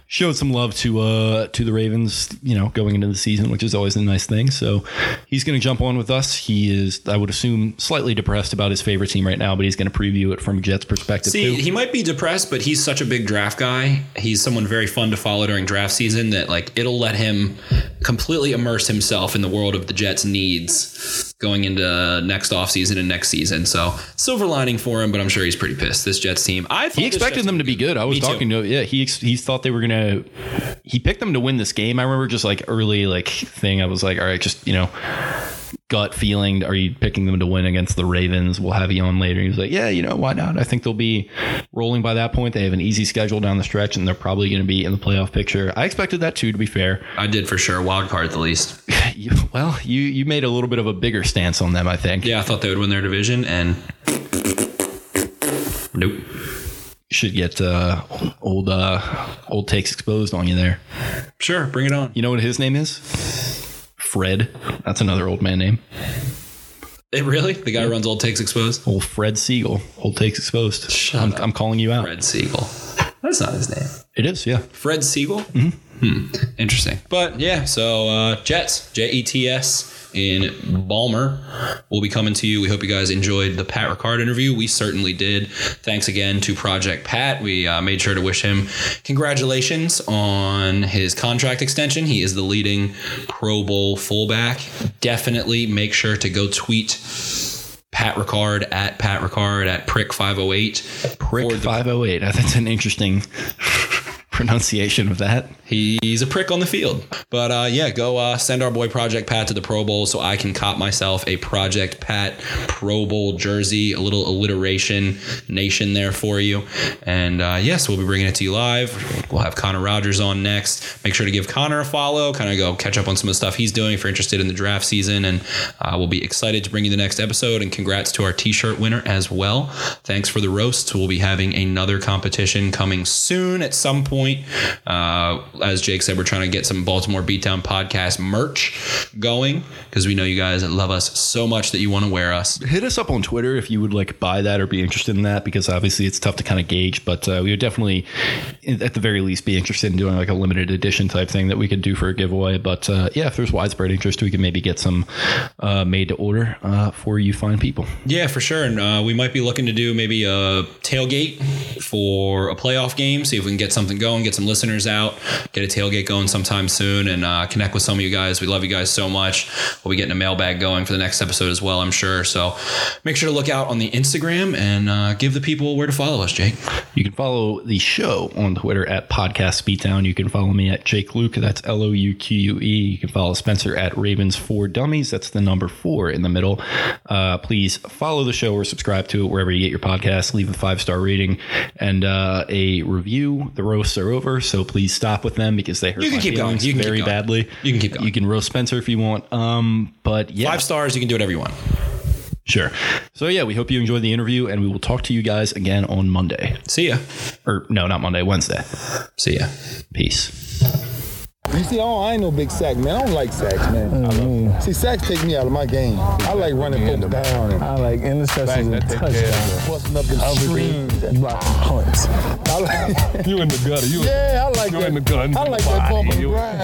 S3: showed some love to uh, to the Ravens, you know, going into the season, which is always a nice thing. So he's going to jump on with us. He is, I would assume, slightly depressed about his favorite team right now, but he's going to preview it from Jets perspective
S4: See,
S3: too.
S4: he might be depressed, but he's such a big draft guy. He's someone very fun to follow during draft season that like it'll let him completely immerse himself in the world of the Jets' needs going into next offseason and next season. So silver lining for him, but I'm sure he's pretty pissed. This Jets team, I
S3: he expected them to be good. I was
S4: Me too.
S3: talking to yeah. He he thought they were gonna. He picked them to win this game. I remember just like early like thing. I was like, all right, just you know, gut feeling. Are you picking them to win against the Ravens? We'll have you on later. He was like, yeah, you know, why not? I think they'll be rolling by that point. They have an easy schedule down the stretch, and they're probably going to be in the playoff picture. I expected that too. To be fair,
S4: I did for sure. Wild card at the least.
S3: you, well, you you made a little bit of a bigger stance on them. I think.
S4: Yeah, I thought they would win their division, and nope.
S3: Should get uh, old uh, old takes exposed on you there.
S4: Sure, bring it on.
S3: You know what his name is? Fred. That's another old man name.
S4: It really? The guy who runs Old Takes Exposed?
S3: Old Fred Siegel. Old takes exposed.
S4: Shut
S3: I'm,
S4: up.
S3: I'm calling you out.
S4: Fred Siegel. That's not his name.
S3: It is, yeah.
S4: Fred Siegel? Hmm. Interesting. But yeah, so uh, Jets, J E T S in Balmer will be coming to you. We hope you guys enjoyed the Pat Ricard interview. We certainly did. Thanks again to Project Pat. We uh, made sure to wish him congratulations on his contract extension. He is the leading Pro Bowl fullback. Definitely make sure to go tweet. Pat Ricard at Pat Ricard at Prick 508.
S3: Prick
S4: for the
S3: 508. That's an interesting pronunciation of that.
S4: He's a prick on the field. But uh, yeah, go uh, send our boy Project Pat to the Pro Bowl so I can cop myself a Project Pat Pro Bowl jersey, a little alliteration nation there for you. And uh, yes, we'll be bringing it to you live. We'll have Connor Rogers on next. Make sure to give Connor a follow, kind of go catch up on some of the stuff he's doing if you're interested in the draft season. And uh, we'll be excited to bring you the next episode. And congrats to our t shirt winner as well. Thanks for the roasts. We'll be having another competition coming soon at some point. Uh, as Jake said, we're trying to get some Baltimore Beatdown podcast merch going because we know you guys love us so much that you want to wear us.
S3: Hit us up on Twitter if you would like buy that or be interested in that because obviously it's tough to kind of gauge, but uh, we would definitely, at the very least, be interested in doing like a limited edition type thing that we could do for a giveaway. But uh, yeah, if there's widespread interest, we could maybe get some uh, made to order uh, for you fine people.
S4: Yeah, for sure. And uh, we might be looking to do maybe a tailgate for a playoff game. See if we can get something going, get some listeners out, get a tailgate going sometime soon, and uh, connect with some of you guys. We love you guys so much. We'll be getting a mailbag going for the next episode as well, I'm sure. So make sure to look out on the Instagram and uh, give the people where to follow us, Jake.
S3: You can follow the show on Twitter at Podcast Beatdown. You can follow me at Jake Louque. That's L O U Q U E. You can follow Spencer at Ravens for Dummies. That's the number four in the middle. Uh, please follow the show or subscribe to it wherever you get your podcasts. Leave a five star rating and uh, a review. The roasts are over, so please stop with them because they hurt
S4: You can
S3: my
S4: keep going.
S3: feelings
S4: You can keep
S3: very
S4: going.
S3: badly.
S4: You can keep going.
S3: You can roast Spencer if you want. Um, but yeah,
S4: Five stars, you can do whatever you want.
S3: sure. So yeah, we hope you enjoyed the interview, and we will talk to you guys again on Monday.
S4: See ya.
S3: Or no, not Monday, Wednesday.
S4: See ya.
S3: Peace.
S7: You see, I, don't, I ain't no big sack man. I don't like sacks, man. Mm-hmm. See, sacks take me out of my game. I like running folks down and
S8: I like interceptions and touchdowns.
S7: busting up the streams.
S8: Block punts.
S7: I like,
S1: You in the gutter. You,
S7: yeah, I like
S1: you
S7: that.
S1: in the gun.
S7: I like that bump and
S1: You-
S7: grind.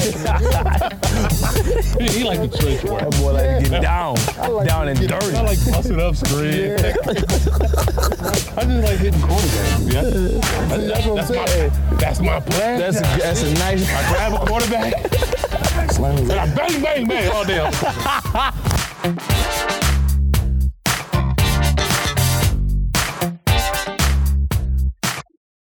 S1: He, he like the trench work.
S8: That boy like to get down,
S7: like
S8: down and dirty.
S1: I like busting up screen. I just like hitting quarterbacks. Yeah.
S7: That's what I'm saying.
S1: That's my plan.
S8: That's a, that's a nice.
S1: I grab a quarterback. And I bang, bang, bang all day.